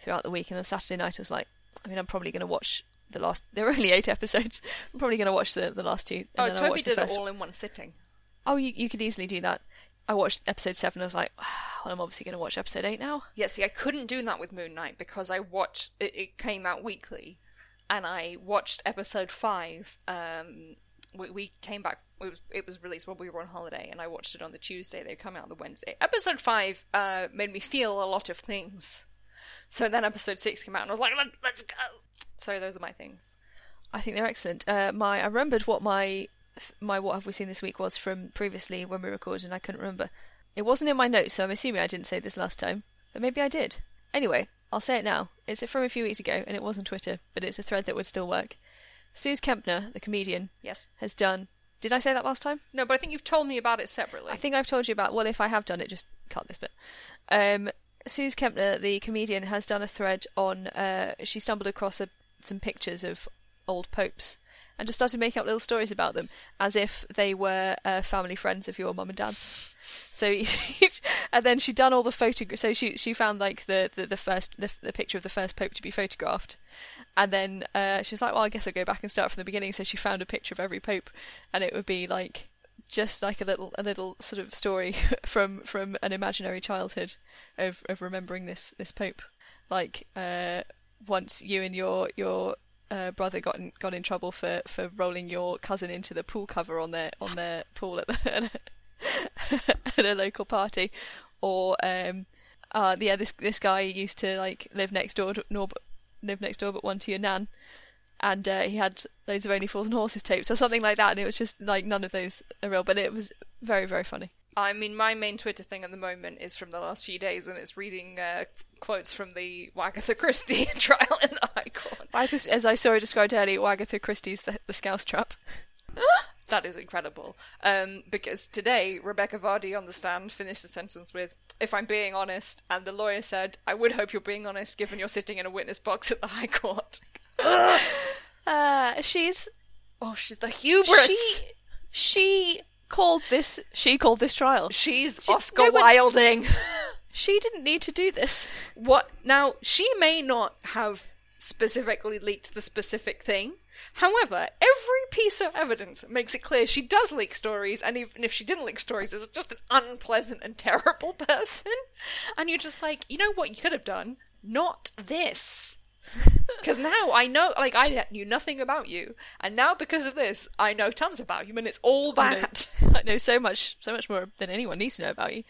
[SPEAKER 2] throughout the week, and then Saturday night I was like, I mean, I'm probably going to watch the last. There were only eight episodes. I'm probably going to watch the the last two. And
[SPEAKER 1] Oh, Toby did it all in one sitting.
[SPEAKER 2] Oh, you, you could easily do that. I watched episode seven. I was like, well, I'm obviously going to watch episode eight now.
[SPEAKER 1] Yeah, see, I couldn't do that with Moon Knight because I watched it, it came out weekly, and I watched episode five. Um, we, we came back. It was, it was released while we were on holiday, and I watched it on the Tuesday. They come out on the Wednesday. Episode five uh, made me feel a lot of things. So then episode six came out, and I was like, Let, "Let's go." So those are my things.
[SPEAKER 2] I think they're excellent. Uh, my I remembered what my my what have we seen this week was from previously when we recorded, and I couldn't remember. It wasn't in my notes, so I'm assuming I didn't say this last time, but maybe I did. Anyway, I'll say it now. It's from a few weeks ago, and it was on Twitter, but it's a thread that would still work. Suze Kempner, the comedian,
[SPEAKER 1] Yes.
[SPEAKER 2] has done. Did I say that last time?
[SPEAKER 1] No, but I think you've told me about it separately.
[SPEAKER 2] I think I've told you about. Well, if I have done it, just cut this bit. Um, Suze Kempner, the comedian, has done a thread on. Uh, she stumbled across a, some pictures of old popes and just started making up little stories about them as if they were uh, family friends of your mum and dad's. So, and then she'd done all the photo. So she she found like the the, the first the, the picture of the first pope to be photographed, and then uh, she was like, "Well, I guess I'll go back and start from the beginning." So she found a picture of every pope, and it would be like just like a little a little sort of story from from an imaginary childhood of of remembering this this pope. Like uh, once you and your your uh, brother got in, got in trouble for, for rolling your cousin into the pool cover on their on their pool at, the, at a local party, or um, uh, yeah, this this guy used to like live next door to, nor, live next door but one to your nan, and uh, he had loads of Only Fools and Horses tapes or something like that, and it was just like none of those are real, but it was very very funny.
[SPEAKER 1] I mean, my main Twitter thing at the moment is from the last few days, and it's reading uh, quotes from the Wagatha Christie trial in the High Court.
[SPEAKER 2] As I saw it described earlier, Agatha Christie's the, the Scouse Trap.
[SPEAKER 1] That is incredible. Um, because today, Rebekah Vardy on the stand finished the sentence with, if I'm being honest, and the lawyer said, I would hope you're being honest given you're sitting in a witness box at the High Court.
[SPEAKER 2] Uh, she's
[SPEAKER 1] Oh, she's the hubris!
[SPEAKER 2] she she called this she called this trial.
[SPEAKER 1] She's
[SPEAKER 2] She-
[SPEAKER 1] Oscar
[SPEAKER 2] no,
[SPEAKER 1] Wilding.
[SPEAKER 2] She didn't need to do this.
[SPEAKER 1] what? Now, she may not have specifically leaked the specific thing. However, every piece of evidence makes it clear she does leak stories, and even if she didn't leak stories, is just an unpleasant and terrible person. And you're just like, you know what you could have done? Not this. Because now I know, like, I knew nothing about you, and now because of this, I know tons about you, and it's all
[SPEAKER 2] I know-
[SPEAKER 1] bad.
[SPEAKER 2] I know so much, so much more than anyone needs to know about you,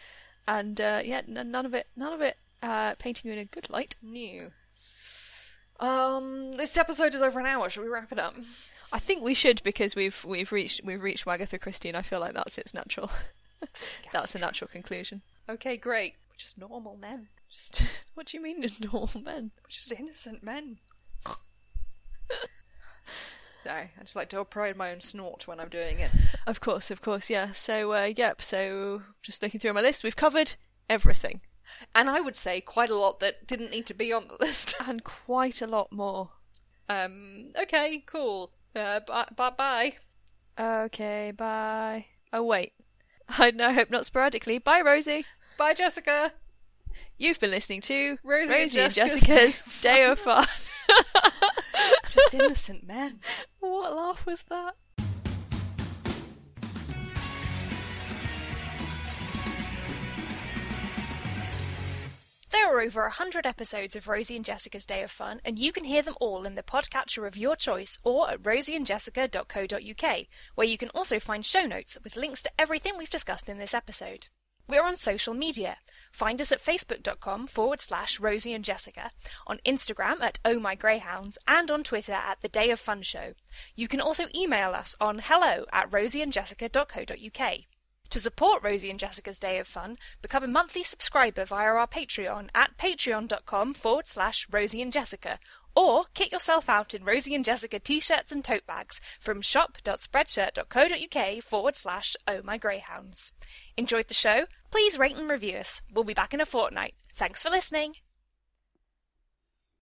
[SPEAKER 2] and uh, yeah, n- none of it, none of it uh, painting you in a good light.
[SPEAKER 1] New. Um, this episode is over an hour. Should we wrap it up?
[SPEAKER 2] I think we should because we've we've reached we've reached Wagatha Christie, and I feel like that's its natural. that's a natural conclusion.
[SPEAKER 1] Okay, great. We're just normal men.
[SPEAKER 2] Just what do you mean, normal men?
[SPEAKER 1] Just innocent men. no, I just like to pride my own snort when I'm doing it.
[SPEAKER 2] Of course, of course, yeah. So, uh, yep. So, just looking through my list, we've covered everything
[SPEAKER 1] And I would say quite a lot that didn't need to be on the list.
[SPEAKER 2] and quite a lot more.
[SPEAKER 1] Um, okay, cool. Uh, bye, bye, bye.
[SPEAKER 2] Okay, bye. Oh wait, I no hope not sporadically. Bye, Rosie.
[SPEAKER 1] Bye, Jessica.
[SPEAKER 2] You've been listening to
[SPEAKER 1] Rosie and
[SPEAKER 2] and
[SPEAKER 1] Jessica's
[SPEAKER 2] Jessica's Day of Fun.
[SPEAKER 1] Just innocent men.
[SPEAKER 2] what laugh was that?
[SPEAKER 3] There are over 100 episodes of Rosie and Jessica's Day of Fun, and you can hear them all in the podcatcher of your choice or at rosieandjessica.co.uk, where you can also find show notes with links to everything we've discussed in this episode. We're on social media. Find us at facebook.com forward slash Rosie and Jessica, on Instagram at Oh My Greyhounds, and on Twitter at The Day of Fun Show. You can also email us on hello at rosieandjessica.co.uk. To support Rosie and Jessica's Day of Fun, become a monthly subscriber via our Patreon at patreon.com forward slash Rosie and Jessica, or kit yourself out in Rosie and Jessica t-shirts and tote bags from shop.spreadshirt.co.uk forward slash Oh My Greyhounds. Enjoyed the show? Please rate and review us. We'll be back in a fortnight. Thanks for listening.